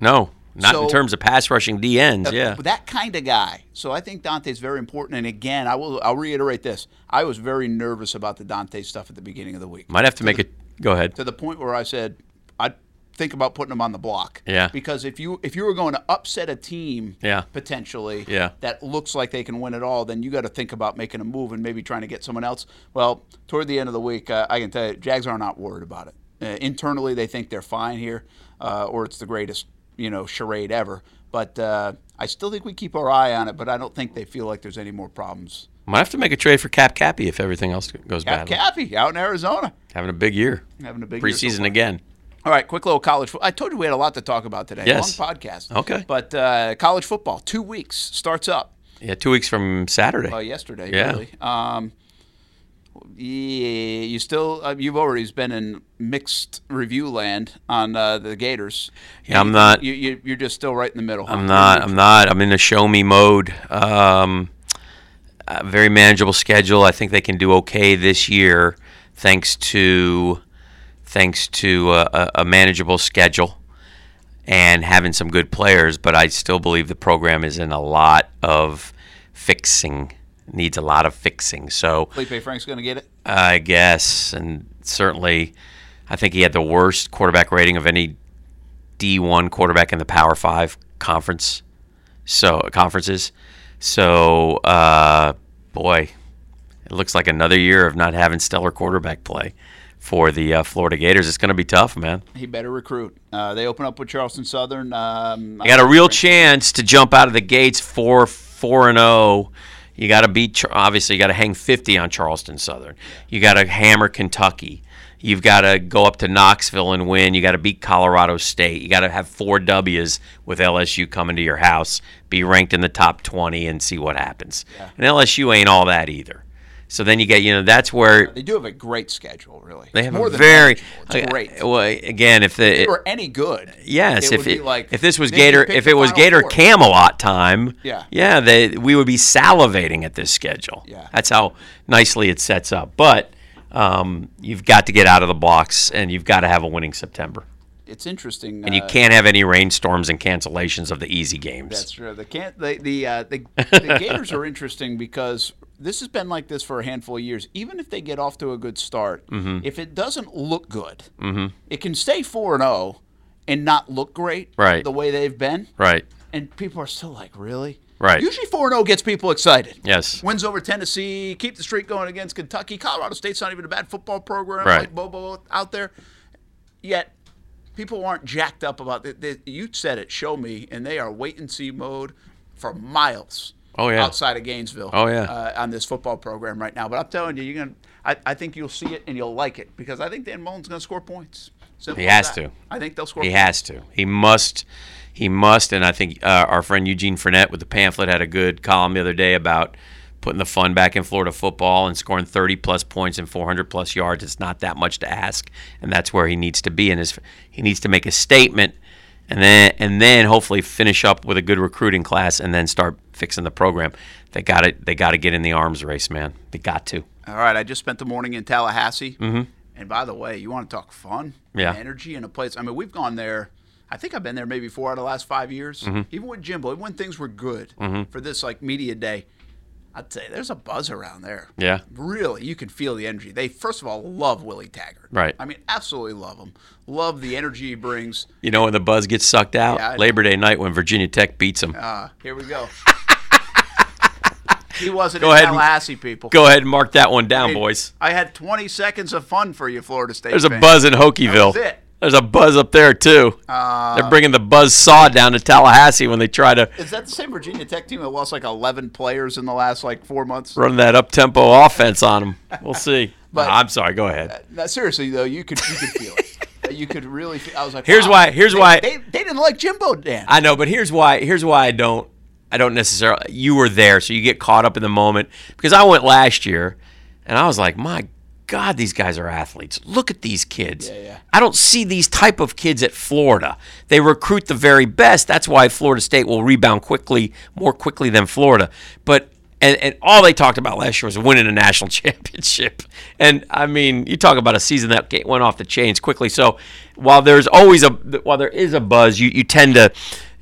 S2: no, not
S1: So-
S2: in terms of pass rushing D ends. Yeah.
S1: That kind of guy. So I think Dante's very important. And again, I will I'll reiterate this. I was very nervous about the Dante stuff at the beginning of the week.
S2: Might have to make it. Go ahead.
S1: To the point where I said I'd think about putting him on the block.
S2: Yeah.
S1: Because if you if you were going to upset a team
S2: Yeah.
S1: potentially
S2: Yeah.
S1: that looks like they can win it all, then you got to think about making a move and maybe trying to get someone else. Well, toward the end of the week, uh, I can tell you, Jags are not worried about it. Uh, internally, they think they're fine here, uh, or it's the greatest you know charade ever. But uh, I still think we keep our eye on it. But I don't think they feel like there's any more problems.
S2: Might have to make a trade for Cap Cappy if everything else goes back.
S1: Cap
S2: bad.
S1: Cappy out in Arizona
S2: Having a big year.
S1: having a big so
S2: Preseason again.
S1: All right, quick little college. fo- I told you we had a lot to talk about today.
S2: Yes.
S1: Long podcast.
S2: Okay.
S1: But uh, college football, two weeks starts up.
S2: Yeah, two weeks from Saturday.
S1: Uh, yesterday,
S2: Yeah.
S1: really. Um, yeah, you still uh, you've already been in mixed review land on uh, the Gators.
S2: Yeah, I'm not-
S1: You, you you're just still right in the middle.
S2: I'm not. I'm not. I'm in a show me mode. Um, a very manageable schedule. I think they can do okay this year, thanks to thanks to a, a, a manageable schedule and having some good players. But I still believe the program is in a lot of fixing. Needs a lot of fixing. So
S1: Feleipe Franks going to get it.
S2: I guess, and certainly, I think he had the worst quarterback rating of any D1 quarterback in the Power Five conference. So conferences. So, uh, boy, it looks like another year of not having stellar quarterback play for the uh, Florida Gators. It's going to be tough, man.
S1: He better recruit. Uh, they open up with Charleston Southern. Um,
S2: You got a real chance to jump out of the gates four four and zero. You got to beat. Obviously, you got to hang fifty on Charleston Southern. You got to hammer Kentucky. You've got to go up to Knoxville and win. You got to beat Colorado State. You got to have four W's with LSU coming to your house. Be ranked in the top twenty and see what happens. And LSU ain't all that either. So then you get, you know, that's where
S1: They do have a great schedule, really.
S2: they have
S1: More
S2: a
S1: than
S2: very.
S1: It's great.
S2: Well, again, if the
S1: if they were any good,
S2: Yes,
S1: it
S2: if
S1: would be
S2: it,
S1: like
S2: if this was Gator, if it was Gator
S1: Four.
S2: Camelot time,
S1: Yeah.
S2: yeah, they, we would be salivating at this schedule.
S1: Yeah.
S2: that's how nicely it sets up. But um, you've got to get out of the box, and you've got to have a winning September,
S1: it's interesting.
S2: and you
S1: uh,
S2: can't have any rainstorms and cancellations of the easy games.
S1: That's true. The can't the the uh, the, (laughs) the Gators are interesting because this has been like this for a handful of years. Even if they get off to a good start,
S2: Mm-hmm.
S1: if it doesn't look good, it can stay four and zero and not look great,
S2: Right.
S1: The way they've been,
S2: right.
S1: and people are still like, really,
S2: Right.
S1: Usually four and zero gets people excited.
S2: Yes.
S1: Wins over Tennessee, keep the streak going against Kentucky. Colorado State's not even a bad football program,
S2: Right.
S1: like Bobo out there. Yet people aren't jacked up about it. You said it, show me, and they are wait and see mode for miles.
S2: Oh, yeah.
S1: outside of Gainesville.
S2: Oh, yeah.
S1: uh, on this football program right now. But I'm telling you, you're gonna. I, I think you'll see it and you'll like it because I think Dan Mullen's gonna score points. Simple
S2: He has to.
S1: I think they'll score.
S2: He
S1: points.
S2: has to. He must. He must. And I think uh, our friend Eugene Frenette with the pamphlet had a good column the other day about putting the fun back in Florida football and scoring 30 plus points and 400 plus yards. It's not that much to ask, and that's where he needs to be. And his he needs to make a statement, and then and then hopefully finish up with a good recruiting class, and then start fixing the program. They got it. They got to get in the arms race, man. They got to.
S1: All right, I just spent the morning in Tallahassee. Mm-hmm. And by the way, you want to talk fun,
S2: Yeah.
S1: and energy, in a place. I mean, we've gone there. I think I've been there maybe four out of the last five years.
S2: Mm-hmm.
S1: Even with Jimbo, even when things were good for this like media day, I'd say there's a buzz around there.
S2: Yeah.
S1: really, you can feel the energy. They first of all love Willie Taggart.
S2: Right.
S1: I mean, absolutely love him. Love the energy he brings.
S2: You know when the buzz gets sucked out?
S1: Yeah,
S2: Labor Day night when Virginia Tech beats them.
S1: Uh, here we go. (laughs) he wasn't
S2: Go
S1: in
S2: ahead and-
S1: people.
S2: Go ahead and mark that one down,
S1: Hey,
S2: boys.
S1: I had 20 seconds of fun for you, Florida State.
S2: There's a buzz in
S1: That
S2: Hokieville.
S1: was it.
S2: There's a buzz up there too.
S1: Uh,
S2: They're bringing the buzz saw down to Tallahassee when they try to
S1: is that the same Virginia Tech team that lost like 11 players in the last like four months?
S2: run that up tempo offense on them. We'll see. (laughs)
S1: But-
S2: No, I'm sorry. Go ahead.
S1: No, seriously though, you could you could feel it. (laughs) You could really. Feel, I was like,
S2: Here's
S1: wow.
S2: why- here's
S1: They-
S2: why-
S1: they, they didn't like Jimbo Dan.
S2: I know, but here's why. Here's why I don't. I don't necessarily. You were there, so you get caught up in the moment. Because I went last year, and I was like, my God, these guys are athletes. Look at these kids.
S1: Yeah, yeah.
S2: I don't see these type of kids at Florida. They recruit the very best. That's why Florida State will rebound quickly, more quickly than Florida. But and, and all they talked about last year was winning a national (laughs) championship. And I mean, you talk about a season that went off the chains quickly. So while there's always a while there is a buzz, you, you tend to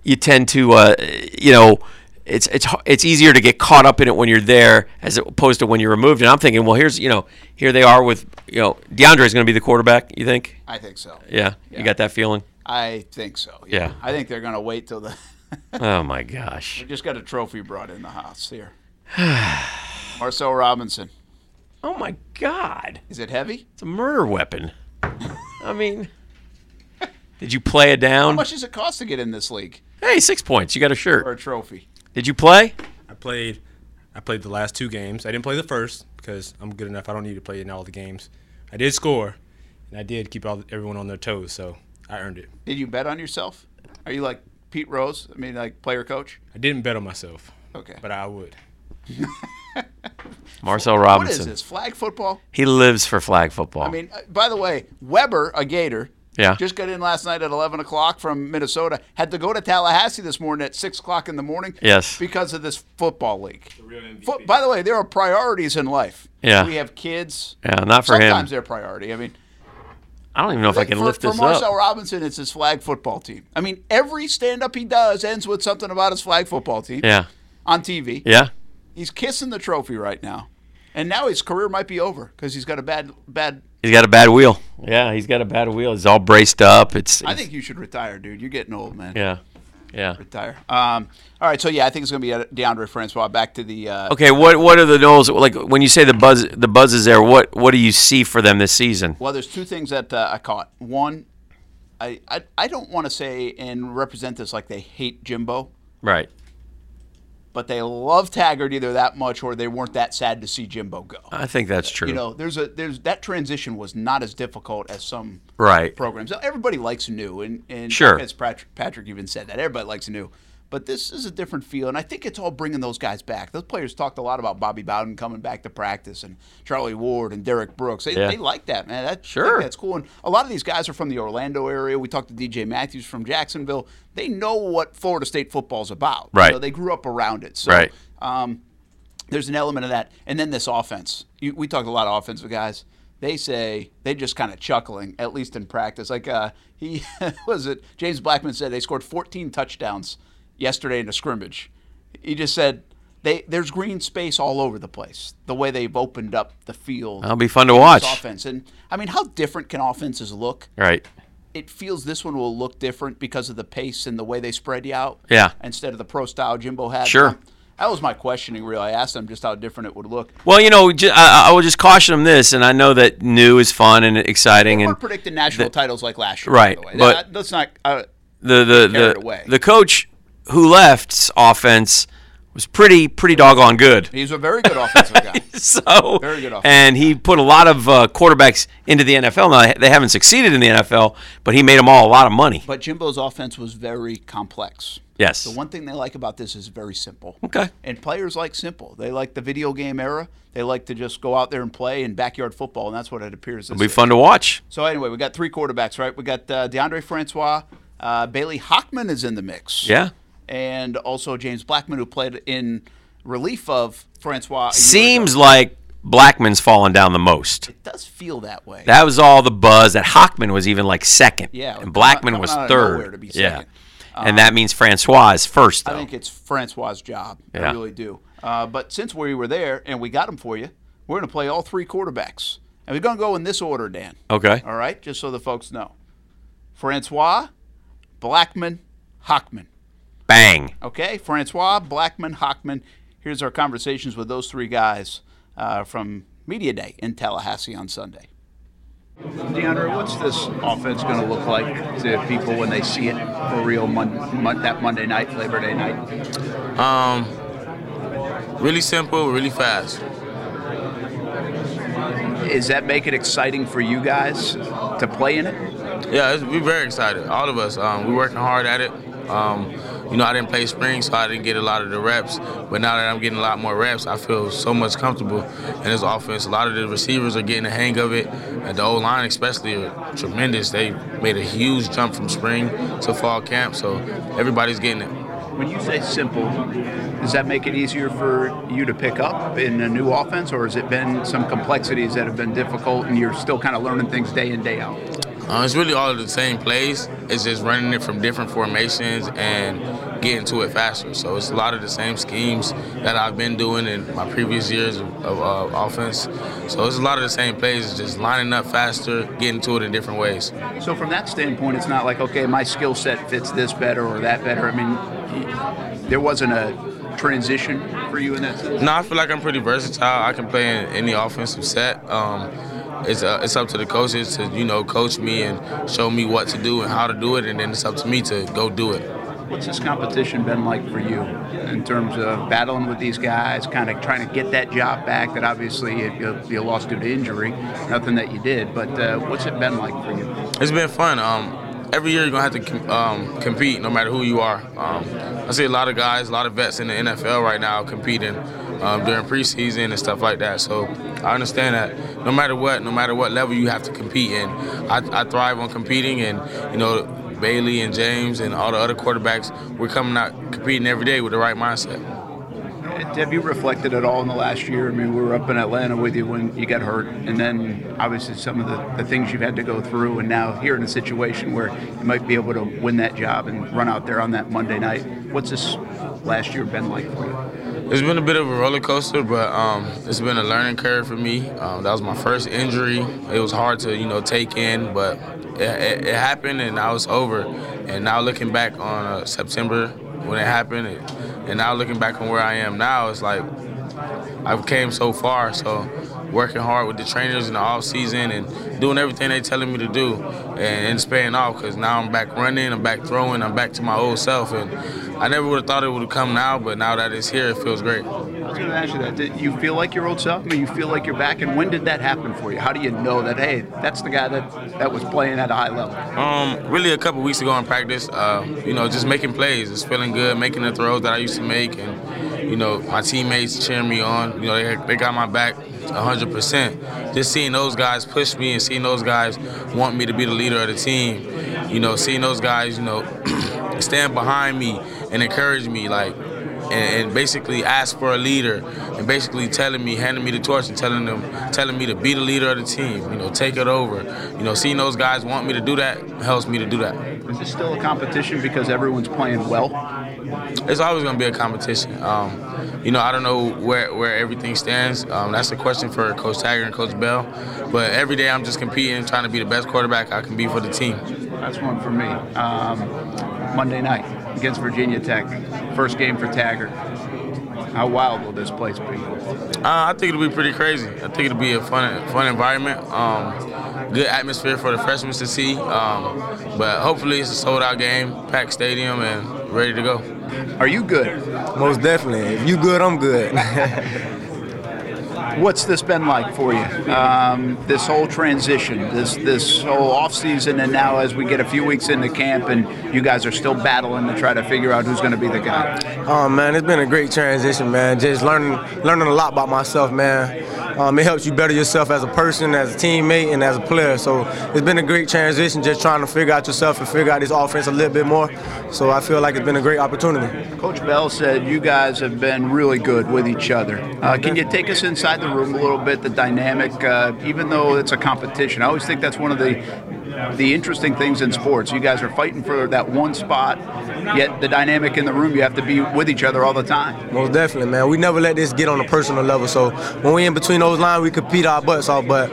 S2: you tend to uh, you know it's it's it's easier to get caught up in it when you're there as opposed to when you're removed. And I'm thinking, well, here's you know here they are with you know Deondre is going to be the quarterback. You think?
S1: I think so.
S2: Yeah, you got that feeling.
S1: I think so.
S2: Yeah.
S1: I think they're gonna wait till the. (laughs)
S2: Oh my gosh.
S1: we just got a trophy brought in the house here. (sighs) Marcel Robinson.
S2: Oh my God.
S1: Is it heavy?
S2: It's a murder weapon. (laughs) I mean, did you play it down?
S1: How much does it cost to get in this league
S2: Hey, six points. You got a shirt or
S1: a trophy?
S2: Did you play?
S4: I played. I played the last two games. I didn't play the first because I'm good enough. I don't need to play in all the games. I did score, and I did keep all, everyone on their toes, so I earned it.
S1: Did you bet on yourself? Are you like Pete Rose? I mean, like player coach?
S4: I didn't bet on myself,
S1: Okay.
S4: but I would. (laughs)
S2: Marcel Robinson.
S1: is this? Flag football?
S2: He lives for flag football.
S1: I mean, uh, by the way, Weber, a Gator,
S2: Yeah.
S1: just got in last night at 11 o'clock from Minnesota. Had to go to Tallahassee this morning at 6 o'clock in the morning.
S2: Yes.
S1: Because of this football league. Fo- by the way, there are priorities in life.
S2: Yeah.
S1: We have kids.
S2: yeah, not for him.
S1: Sometimes they're priority. I mean,
S2: I don't even know if I can
S1: for,
S2: lift this
S1: for
S2: this
S1: Marcel
S2: up.
S1: Robinson, it's his flag football team. I mean, every stand up he does ends with something about his flag football team
S2: Yeah.
S1: on TV.
S2: Yeah.
S1: He's kissing the trophy right now. And now his career might be over because he's got a bad, bad.
S2: He's got a bad wheel. Yeah, he's got a bad wheel. He's all braced up. It's,
S1: I think you should retire, dude. You're getting old, man.
S2: yeah. Yeah.
S1: Retire. Um, all right, so yeah, I think it's going to be uh, Deondre Francois. Back to the. Uh,
S2: Okay, what what are the Noles like when you say the buzz the buzz is there? What what do you see for them this season?
S1: Well, there's two things that uh, I caught. One, I, I, I don't want to say and represent this like they hate Jimbo,
S2: Right.
S1: But they love Taggart either that much or they weren't that sad to see Jimbo go.
S2: I think that's true.
S1: You know, there's a there's that transition was not as difficult as some
S2: right.
S1: programs. Everybody likes new, and and
S2: Sure.
S1: as Patrick, Patrick even said that everybody likes new. But this is a different feel, and I think it's all bringing those guys back. Those players talked a lot about Bobby Bowden coming back to practice, and Charlie Ward and Derrick Brooks. They,
S2: Yeah.
S1: they like that, man. That,
S2: Sure.
S1: that's cool. And a lot of these guys are from the Orlando area. We talked to DJ Matthews from Jacksonville. They know what Florida State football's about.
S2: Right.
S1: You know, they grew up around it. So,
S2: Right.
S1: Um, there's an element of that. And then this offense. You, we talked a lot of offensive guys. They say they just kind of chuckling, at least in practice. Like uh, he (laughs) was it. James Blackman said they scored 14 touchdowns yesterday in a scrimmage. He just said they there's green space all over the place. The way they've opened up the field.
S2: That'll be fun to watch.
S1: Offense and I mean, how different can offenses look?
S2: Right.
S1: It feels this one will look different because of the pace and the way they spread you out.
S2: Yeah.
S1: Instead of the pro style Jimbo had.
S2: Sure.
S1: That was my questioning. Really, I asked them just how different it would look.
S2: Well, you know, I, I will just caution them this, and I know that new is fun and exciting,
S1: They
S2: and
S1: predicting national titles like last year.
S2: Right,
S1: By the way.
S2: but-
S1: that's not. Uh,
S2: the the the,
S1: away.
S2: the coach who left's offense was pretty pretty doggone good.
S1: he's a very good offensive guy. (laughs)
S2: So
S1: Very good offense.
S2: and he put a lot of uh, quarterbacks into the NFL. Now they haven't succeeded in the NFL, but he made them all a lot of money.
S1: But Jimbo's offense was very complex.
S2: Yes.
S1: The one thing they like about this is very simple.
S2: Okay.
S1: And players like simple. They like the video game era. They like to just go out there and play in backyard football, and that's what it appears. This
S2: It'll be
S1: is.
S2: fun to watch.
S1: So anyway, we got three quarterbacks, right? We got uh, Deondre Francois, uh, Bailey Hockman is in the mix.
S2: Yeah.
S1: And also James Blackman, who played in relief of Francois.
S2: Seems like Blackman's fallen down the most.
S1: it does feel that way.
S2: That was all the buzz. That Hockman was even like second.
S1: Yeah,
S2: And Blackman was
S1: coming out of
S2: third. yeah.
S1: Um,
S2: and that means Francois is first, though.
S1: I think it's Francois' job. I
S2: Yeah.
S1: really do. Uh, but since we were there and we got him for you, we're going to play all three quarterbacks. And we're going to go in this order, Dan.
S2: okay.
S1: All right? Just so the folks know Francois, Blackman, Hockman.
S2: Bang.
S1: Okay? Francois, Blackman, Hockman. Here's our conversations with those three guys uh, from Media Day in Tallahassee on Sunday. Deondre, what's this offense going to look like to people when they see it for real mon- mon- that Monday night, Labor Day night?
S5: Um, really simple, really fast.
S1: Does that make it exciting for you guys to play in it?
S5: Yeah, it's, we're very excited. All of us. Um, we're working hard at it. Um, you know, I didn't play spring, so I didn't get a lot of the reps. But now that I'm getting a lot more reps, I feel so much comfortable in this offense. A lot of the receivers are getting the hang of it, and the O line especially are tremendous. They made a huge jump from spring to fall camp, so everybody's getting it.
S1: When you say simple, does that make it easier for you to pick up in a new offense, or has it been some complexities that have been difficult and you're still kind of learning things day in, day out?
S5: Uh, it's really all the same plays. It's just running it from different formations and getting to it faster. So it's a lot of the same schemes that I've been doing in my previous years of, of uh, offense. So it's a lot of the same plays, it's just lining up faster, getting to it in different ways.
S1: So from that standpoint, it's not like okay, my skill set fits this better or that better. I mean, there wasn't a transition for you in that sense.
S5: No, I feel like I'm pretty versatile. I can play in any offensive set. Um, it's uh, it's up to the coaches to you know coach me and show me what to do and how to do it, and then it's up to me to go do it.
S1: What's this competition been like for you in terms of battling with these guys, kind of trying to get that job back that obviously you, you lost due to injury, nothing that you did, but uh, what's it been like for you?
S5: It's been fun. Um, every year you're gonna have to com- um, compete, no matter who you are. Um, I see a lot of guys, a lot of vets in the NFL right now competing um, during preseason and stuff like that. So I understand that no matter what, no matter what level you have to compete in, I, I thrive on competing, and you know Bailey and James and all the other quarterbacks, we're coming out competing every day with the right mindset.
S1: Have you reflected at all in the last year? I mean, we were up in Atlanta with you when you got hurt, and then obviously some of the, the things you've had to go through, and now here in a situation where you might be able to win that job and run out there on that Monday night. What's this last year been like for you?
S5: It's been a bit of a roller coaster, but um, it's been a learning curve for me. Um, that was my first injury. It was hard to, you know, take in, but it, it, it happened and now it's over. And now looking back on uh, September when it happened, and, and now looking back on where I am now, it's like I've came so far. So working hard with the trainers in the off season and doing everything they telling me to do, and, it's paying off because now I'm back running, I'm back throwing, I'm back to my old self, and I never would have thought it would have come now, but now that it's here, it feels great.
S1: I was going to ask you that. Did you feel like your old self? I mean, you feel like you're back, and when did that happen for you? How do you know that? Hey, that's the guy that that was playing at a high level.
S5: Um, really, a couple weeks ago in practice, uh, you know, just making plays, it's feeling good, making the throws that I used to make, and you know, my teammates cheering me on. You know, they, they got my back 100%. Just seeing those guys push me and seeing those guys want me to be the leader of the team. You know, seeing those guys, you know, (clears throat) stand behind me and encourage me, like, and, and, basically ask for a leader, and basically telling me, handing me the torch, and telling them, telling me to be the leader of the team. You know, take it over. You know, seeing those guys want me to do that helps me to do that.
S1: Is this still a competition because everyone's playing well?
S5: It's always going to be a competition. Um, you know, I don't know where, where everything stands. Um, that's a question for Coach Taggart and Coach Bell. But every day I'm just competing, trying to be the best quarterback I can be for the team.
S1: That's one for me. Um, Monday night against Virginia Tech, first game for Taggart. How wild will this place be?
S5: Uh, I think it'll be pretty crazy. I think it'll be a fun, fun environment. Um, good atmosphere for the freshmen to see. Um, but hopefully it's a sold out game, packed stadium, and ready to go.
S1: Are you good?
S6: Most definitely. If you good, I'm good. (laughs)
S1: What's this been like for you? Um, this whole transition, this this whole off season, and now as we get a few weeks into camp, and you guys are still battling to try to figure out who's going to be the guy.
S6: Oh man, it's been a great transition, man. Just learning learning a lot about myself, man. Um, it helps you better yourself as a person, as a teammate, and as a player. So it's been a great transition, just trying to figure out yourself and figure out this offense a little bit more. So I feel like it's been a great opportunity.
S1: Coach Bell said you guys have been really good with each other. Uh, can you take us inside the room a little bit, the dynamic, uh, even though it's a competition? I always think that's one of the the interesting things in sports. You guys are fighting for that one spot, yet the dynamic in the room, you have to be with each other all the time.
S6: Most definitely, man. We never let this get on a personal level. So when we in between those lines, we compete our butts off. But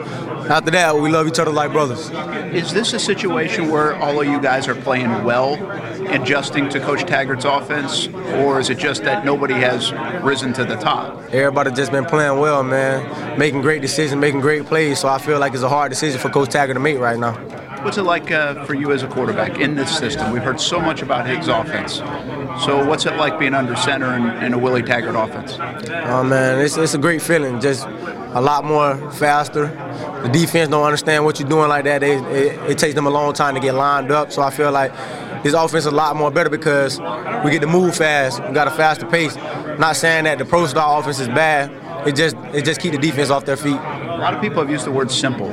S6: after that, we love each other like brothers.
S1: Is this a situation where all of you guys are playing well, adjusting to Coach Taggart's offense, or is it just that nobody has risen to the top?
S6: Everybody just been playing well, man, making great decisions, making great plays. So I feel like it's a hard decision for Coach Taggart to make right now.
S1: What's it like uh, for you as a quarterback in this system? We've heard so much about Higgs' offense. So what's it like being under center in, in a Willie Taggart offense?
S6: Oh man, it's, it's a great feeling. Just a lot more faster. The defense don't understand what you're doing like that. They, it, it takes them a long time to get lined up. So I feel like this offense is a lot more better because we get to move fast. We got a faster pace. Not saying that the pro style offense is bad. It just it just keep the defense off their feet.
S1: A lot of people have used the word simple.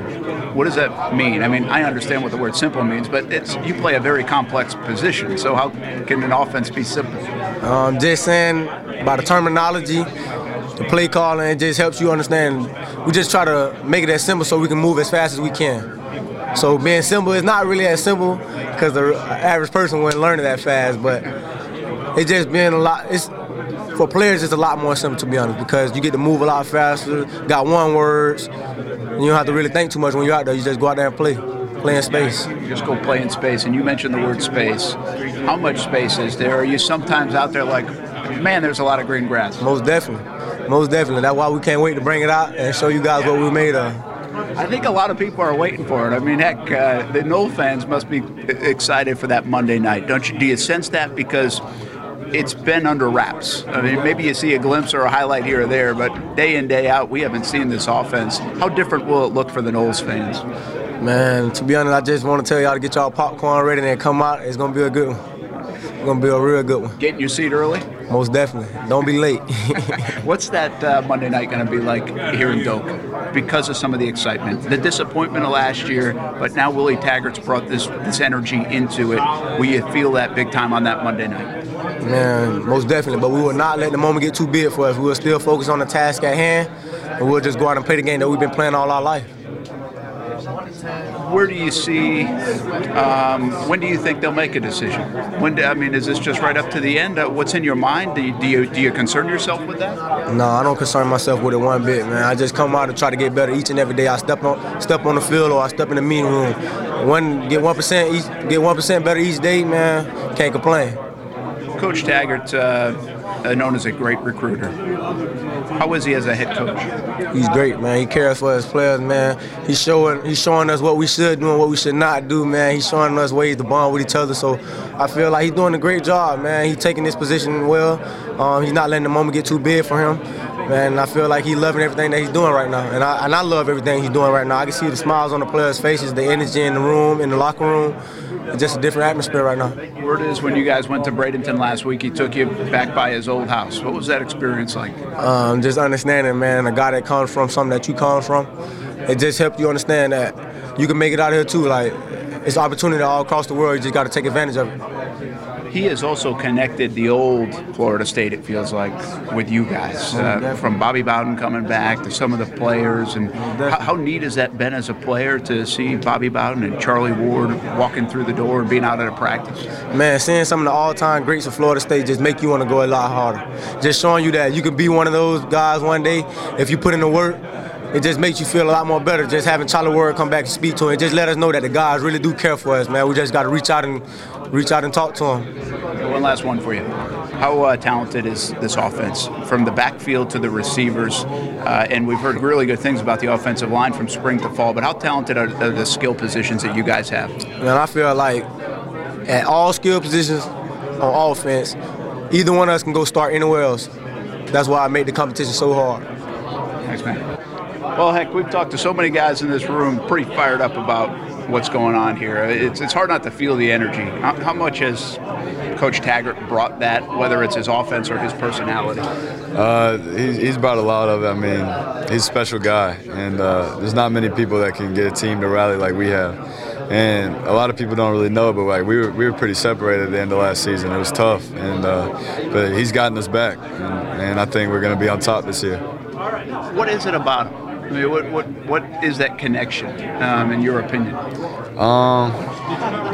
S1: What does that mean? I mean, I understand what the word simple means, but it's you play a very complex position. So how can an offense be simple?
S6: Um, just saying by the terminology, the play calling, it just helps you understand. We just try to make it as simple so we can move as fast as we can. So being simple is not really as simple because the average person wouldn't learn it that fast, but it just being a lot. It's for players, it's a lot more simple to be honest because you get to move a lot faster. Got one words. You don't have to really think too much when you're out there. You just go out there and play, play in space.
S1: You just go play in space, and you mentioned the word space. How much space is there? Are you sometimes out there like, man, there's a lot of green grass?
S6: Most definitely, most definitely. That's why we can't wait to bring it out and show you guys what we're made of.
S1: I think a lot of people are waiting for it. I mean, heck, uh, the Nole fans must be excited for that Monday night, don't you? Do you sense that because it's been under wraps? I mean, maybe you see a glimpse or a highlight here or there, but day in day out, we haven't seen this offense. How different will it look for the Noles fans?
S6: Man, to be honest, I just want to tell y'all to get y'all popcorn ready and come out. It's gonna be a good one. It's gonna be a real good one.
S1: Getting your seat early?
S6: Most definitely. Don't be late. (laughs)
S1: What's that uh, Monday night going to be like here in Doak? Because of some of the excitement, the disappointment of last year, but now Willie Taggart's brought this this energy into it. Will you feel that big time on that Monday night?
S6: Man, most definitely. But we will not let the moment get too big for us. We will still focus on the task at hand, and we'll just go out and play the game that we've been playing all our life.
S1: Where do you see? Um, when do you think they'll make a decision? When? Do, I mean, is this just right up to the end? Uh, what's in your mind? Do you, do you do you concern yourself with that?
S6: No, I don't concern myself with it one bit, man. I just come out and try to get better each and every day. I step on step on the field or I step in the meeting room. One get one percent get one percent better each day, man. Can't complain.
S1: Coach Taggart, uh, known as a great recruiter. How is he as a head coach?
S6: He's great, man. He cares for his players, man. He's showing he's showing us what we should do and what we should not do, man. He's showing us ways to bond with each other. So I feel like he's doing a great job, man. He's taking this position well. Um, he's not letting the moment get too big for him. Man, I feel like he's loving everything that he's doing right now, and I and I love everything he's doing right now. I can see the smiles on the players' faces, the energy in the room, in the locker room. It's just a different atmosphere right now.
S1: Word is when you guys went to Bradenton last week, he took you back by his old house. What was that experience like?
S6: Um, just understanding, man, a guy that comes from something that you come from, it just helped you understand that you can make it out here too. Like it's opportunity all across the world. You just got to take advantage of it.
S1: He has also connected the old Florida State, it feels like, with you guys. Uh, from Bobby Bowden coming back to some of the players. And how, how, neat has that been as a player to see Bobby Bowden and Charlie Ward walking through the door and being out at a practice?
S6: Man, seeing some of the all-time greats of Florida State just make you want to go a lot harder. Just showing you that you can be one of those guys one day if you put in the work it just makes you feel a lot more better just having Tyler Ward come back and speak to him. It just let us know that the guys really do care for us, man. We just got to reach out and reach out and talk to them.
S1: One last one for you. How uh, talented is this offense from the backfield to the receivers? Uh, and we've heard really good things about the offensive line from spring to fall, but how talented are, are the skill positions that you guys have?
S6: Man, I feel like at all skill positions on offense, either one of us can go start anywhere else. That's why I make the competition so hard.
S1: Thanks, man. Well, heck, we've talked to so many guys in this room pretty fired up about what's going on here. It's, it's hard not to feel the energy. How, how much has Coach Taggart brought that, whether it's his offense or his personality?
S7: Uh, he's, he's brought a lot of it. I mean, he's a special guy, and uh, there's not many people that can get a team to rally like we have. And a lot of people don't really know, but like we were, we were pretty separated at the end of last season. It was tough, and uh, but he's gotten us back, and, and I think we're going to be on top this year.
S1: What is it about him? I mean, what what what is that connection, um, in your opinion?
S7: Um,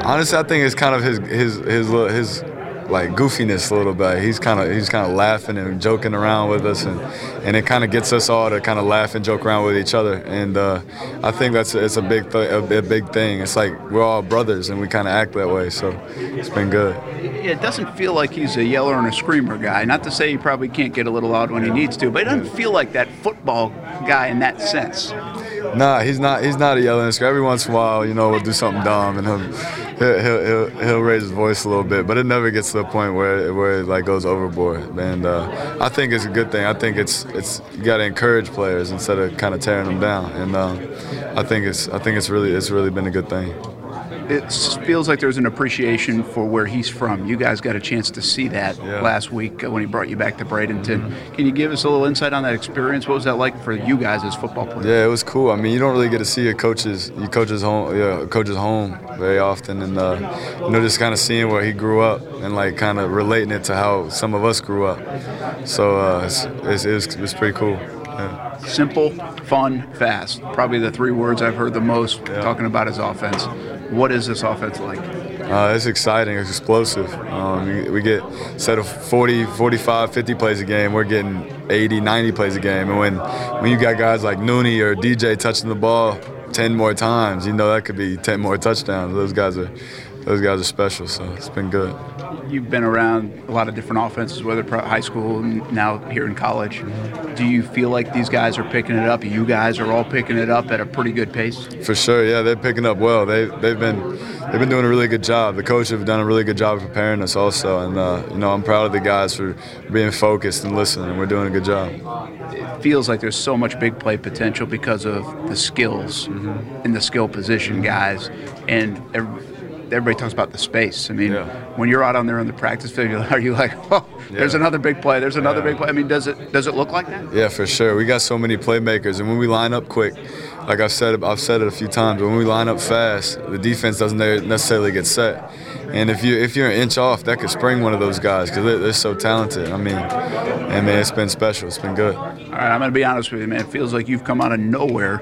S7: honestly, I think it's kind of his his his his like goofiness a little bit. He's kind of he's kind of laughing and joking around with us, and and it kind of gets us all to kind of laugh and joke around with each other. And uh, I think that's it's a big th- a, a big thing. It's like we're all brothers, and we kind of act that way. So it's been good.
S1: It doesn't feel like he's a yeller and a screamer guy. Not to say he probably can't get a little loud when he needs to, but it doesn't feel like that football guy in that sense.
S7: Nah, he's not. He's not a yelling scream. Every once in a while, you know, we'll do something dumb, and he'll, he'll he'll he'll he'll raise his voice a little bit. But it never gets to the point where where it like goes overboard. And uh, I think it's a good thing. I think it's it's you got to encourage players instead of kind of tearing them down. And um, I think it's I think it's really it's really been a good thing.
S1: It feels like there's an appreciation for where he's from. You guys got a chance to see that
S7: Yeah.
S1: last week when he brought you back to Bradenton. Can you give us a little insight on that experience? What was that like for you guys as football players?
S7: Yeah, it was cool. I mean, you don't really get to see your coaches, your coaches home, yeah, coaches home very often, and uh, you know, just kind of seeing where he grew up and like kind of relating it to how some of us grew up. So uh, it's, it's, it, was, it was pretty cool. Yeah.
S1: Simple, fun, fast. Probably the three words I've heard the most talking about his offense. What is this offense like?
S7: Uh, it's exciting. It's explosive. Um, we, get instead of 40, 45, 50 plays a game, we're getting 80, 90 plays a game. And when when you got guys like Nooney or DJ touching the ball 10 more times, you know that could be 10 more touchdowns. Those guys are those guys are special. So it's been good.
S1: You've been around a lot of different offenses, whether pro- high school and now here in college. Do you feel like these guys are picking it up? You guys are all picking it up at a pretty good pace.
S7: For sure, yeah, they're picking up well. They they've been they've been doing a really good job. The coach have done a really good job of preparing us also, and uh, you know I'm proud of the guys for being focused and listening. We're doing a good job.
S1: It feels like there's so much big play potential because of the skills in the skill position guys, and ev- everybody talks about the space. I mean,
S7: Yeah.
S1: when you're out on there in the practice field, are you like, (laughs) oh, there's
S7: Yeah.
S1: another big play, there's another
S7: Yeah.
S1: big play? I mean, does it does it look like that?
S7: Yeah, for sure. We got so many playmakers, and when we line up quick, like I've said, I've said it a few times. When we line up fast, the defense doesn't necessarily get set. And if you if you're an inch off, that could spring one of those guys because they're, they're so talented. I mean, and man, it's been special. It's been good.
S1: All right, I'm going to be honest with you, man. It feels like you've come out of nowhere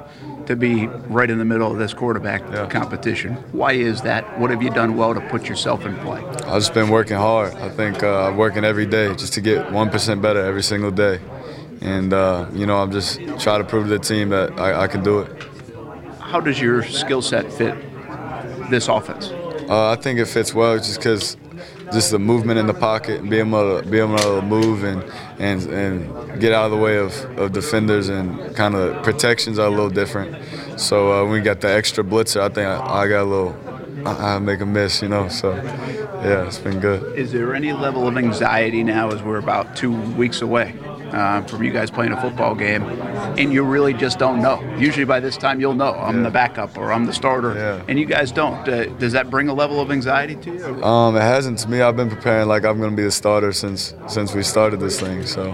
S1: to be right in the middle of this quarterback
S7: Yeah.
S1: competition. Why is that? What have you done well to put yourself in play?
S7: I've just been working hard. I think uh, I'm working every day just to get one percent better every single day. And uh, you know, I'm just trying to prove to the team that I, I can do it.
S1: How does your skill set fit this offense?
S7: Uh, I think it fits well just because just the movement in the pocket and being able to be able to move and and and get out of the way of, of defenders and kind of protections are a little different. So uh, we got the extra blitzer, I think I, I got a little I, I make a miss, you know. So yeah, it's been good.
S1: Is there any level of anxiety now as we're about two weeks away uh, from you guys playing a football game and you really just don't know? Usually by this time you'll know I'm the backup or I'm the starter,
S7: Yeah.
S1: and you guys don't. Uh, does that bring a level of anxiety to you?
S7: Um, it hasn't to me. I've been preparing like I'm going to be the starter since since we started this thing. So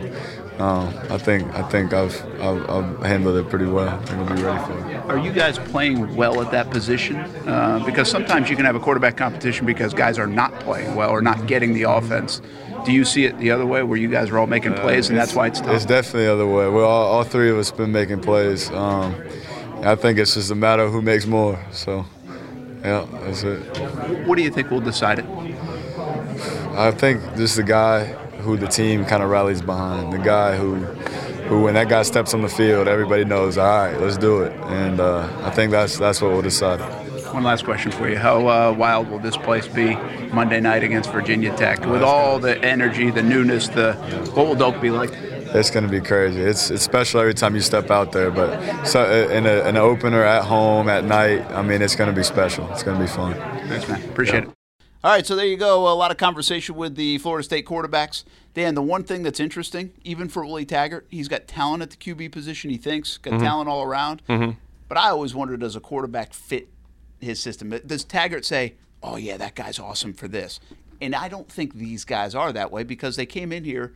S7: um, I think I think I've, I've I've handled it pretty well. I think I'll be ready for it.
S1: Are you guys playing well at that position? Uh, because sometimes you can have a quarterback competition because guys are not playing well or not getting the offense. Do you see it the other way, where you guys are all making plays and that's why it's tough?
S7: It's definitely the other way. We're all, all three of us been making plays. Um, I think it's just a matter of who makes more. So, yeah, that's it.
S1: what do you think will decide it?
S7: I think just the guy who the team kind of rallies behind, the guy who, who when that guy steps on the field, everybody knows, all right, let's do it. And uh, I think that's that's what will decide it.
S1: One last question for you: How uh, wild will this place be Monday night against Virginia Tech? With all the energy, the newness, the what will Doak be like?
S7: It's going to be crazy. It's it's special every time you step out there, but so uh, in, a, in an opener at home at night, I mean, it's going to be special. It's going to be fun.
S1: Thanks, man. Appreciate it. All right, so there you go. A lot of conversation with the Florida State quarterbacks. Dan, the one thing that's interesting, even for Willie Taggart, he's got talent at the QB position. He thinks got mm-hmm. talent all around. Mm-hmm. But I always wondered, does a quarterback fit his system? Does Taggart say, "Oh yeah, that guy's awesome for this"? And I don't think these guys are that way because they came in here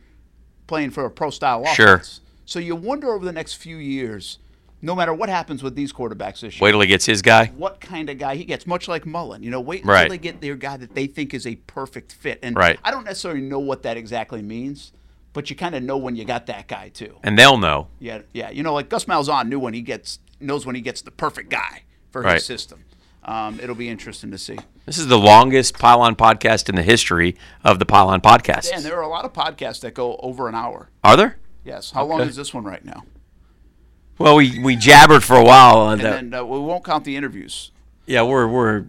S1: playing for a pro style offense. Sure. So you wonder over the next few years, no matter what happens with these quarterbacks this year,
S2: Wait till he gets his guy.
S1: what kind of guy he gets, much like Mullen. You know, wait until
S2: Right.
S1: they get their guy that they think is a perfect fit. And
S2: Right.
S1: I don't necessarily know what that exactly means, but you kind of know when you got that guy too.
S2: And they'll know.
S1: Yeah, yeah. You know, like Gus Malzahn knew when he gets knows when he gets the perfect guy for
S2: Right.
S1: his system. Um, it'll be interesting to see.
S2: This is the longest Pile On podcast in the history of the Pile On podcast.
S1: And there are a lot of podcasts that go over an hour.
S2: Are there?
S1: Yes. How long is this one right now?
S2: Well, we, we jabbered for a while.
S1: And then uh, we won't count the interviews.
S2: yeah, we're we're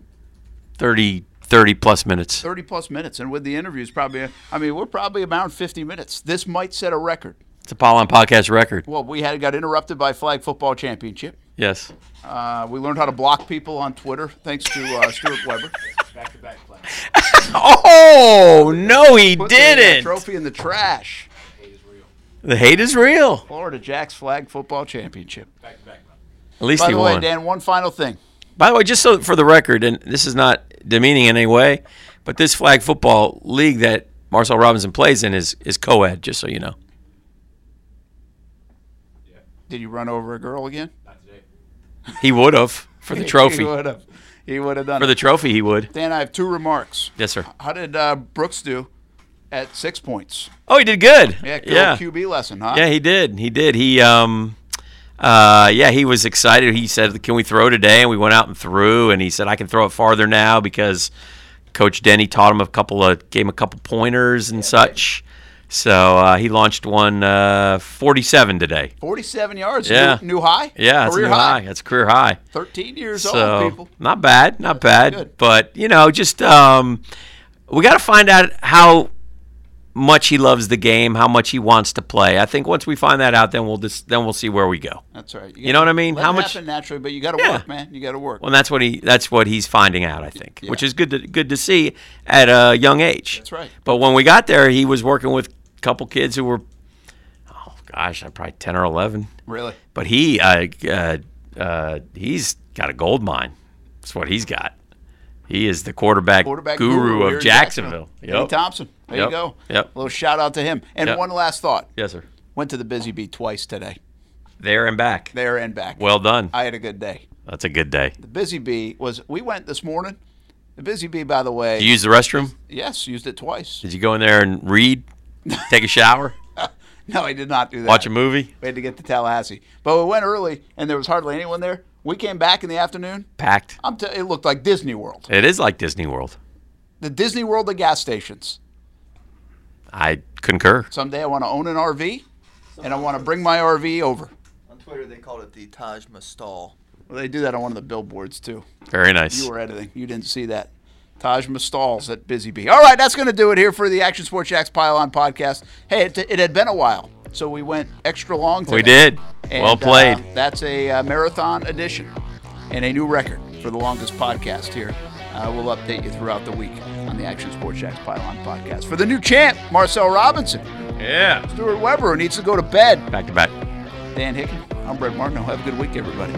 S2: 30, 30 plus minutes.
S1: 30 plus minutes. And with the interviews, probably, I mean, we're probably around 50 minutes. This might set a record.
S2: It's a Pile On podcast record.
S1: Well, we had got interrupted by Flag Football Championship.
S2: Yes.
S1: Uh, we learned how to block people on Twitter thanks to uh, Stuart Weber. (laughs)
S2: Oh no, he
S1: Put uh,
S2: didn't.
S1: trophy in the trash.
S2: The hate is real.
S1: Florida Jacks Flag Football Championship.
S2: At least
S1: By
S2: he
S1: the way. Dan, one final thing.
S2: By the way, just so for the record, and this is not demeaning in any way, but this flag football league that Marcel Robinson plays in is is co-ed. Just so you know.
S1: Did you run over a girl again?
S2: He would have for the trophy.
S1: he would have. He would have done
S2: For the trophy, he would.
S1: Dan, I have two remarks.
S2: Yes, sir.
S1: How did uh, Brooks do at six points?
S2: Oh, he did good.
S1: Yeah, good
S2: yeah.
S1: QB lesson, huh?
S2: Yeah, he did. He did. He um uh yeah, he was excited. He said, "Can we throw today?" And we went out and threw and he said, "I can throw it farther now because coach Denny taught him a couple of gave him a couple pointers and such." So, uh, he launched one uh, 47 today.
S1: 47 yards.
S2: Yeah.
S1: New, new high?
S2: Yeah, it's a
S1: Career
S2: new high. That's a career high.
S1: 13 years
S2: So,
S1: old, people.
S2: not bad, not bad.
S1: good.
S2: But, you know, just um we got to find out how much he loves the game, how much he wants to play. I think once we find that out, then we'll just then we'll see where we go.
S1: That's right.
S2: You know what I mean? How much-
S1: happen naturally, but you got to
S2: Yeah.
S1: work, man. You got to work.
S2: Well, that's what he that's what he's finding out, I think, which is good to good to see at a young age.
S1: That's right.
S2: But when we got there, he was working with couple kids who were, oh gosh, I'm probably ten or eleven.
S1: Really?
S2: But he, uh, uh, uh, he's got a gold mine. That's what he's got. He is the quarterback,
S1: Quarterback
S2: guru,
S1: here
S2: of Jacksonville.
S1: Eddie
S2: Yep.
S1: Thompson. There
S2: Yep.
S1: you go.
S2: Yep.
S1: A little shout out to him. And
S2: Yep.
S1: one last thought.
S2: Yes, sir.
S1: Went to the Busy Bee twice today,
S2: There and back.
S1: there and back.
S2: Well done.
S1: I had a good day.
S2: That's a good day.
S1: The Busy Bee was, we went this morning. The Busy Bee, by the way,
S2: Did you use the restroom?
S1: yes, used it twice.
S2: Did you go in there and read, take a shower, (laughs)
S1: No, I did not do that.
S2: watch a movie?
S1: We had to get to Tallahassee. But we went early, and there was hardly anyone there. We came back in the afternoon.
S2: Packed.
S1: I'm t- it looked like Disney World.
S2: It is like Disney World.
S1: The Disney World of gas stations.
S2: I concur.
S1: Someday I want to own an RV, and I want to bring my RV over.
S3: On Twitter, they called it the Taj Mahal.
S1: Well, they do that on one of the billboards too.
S2: Very nice.
S1: You were editing. You didn't see that. Taj Mahstal's at Busy Bee. All right, that's going to do it here for the Action Sports Jax Pylon podcast. Hey, it, it had been a while, so we went extra long today.
S2: We did.
S1: And,
S2: well played.
S1: uh, that's a uh, marathon edition and a new record for the longest podcast here. Uh, we'll update you throughout the week on the Action Sports Jax Pylon podcast. For the new champ, Marcel Robinson,
S2: yeah.
S1: Stuart Weber, who needs to go to bed,
S2: Back to back.
S1: Dan Hicken, I'm Brent Martin. Have a good week, everybody.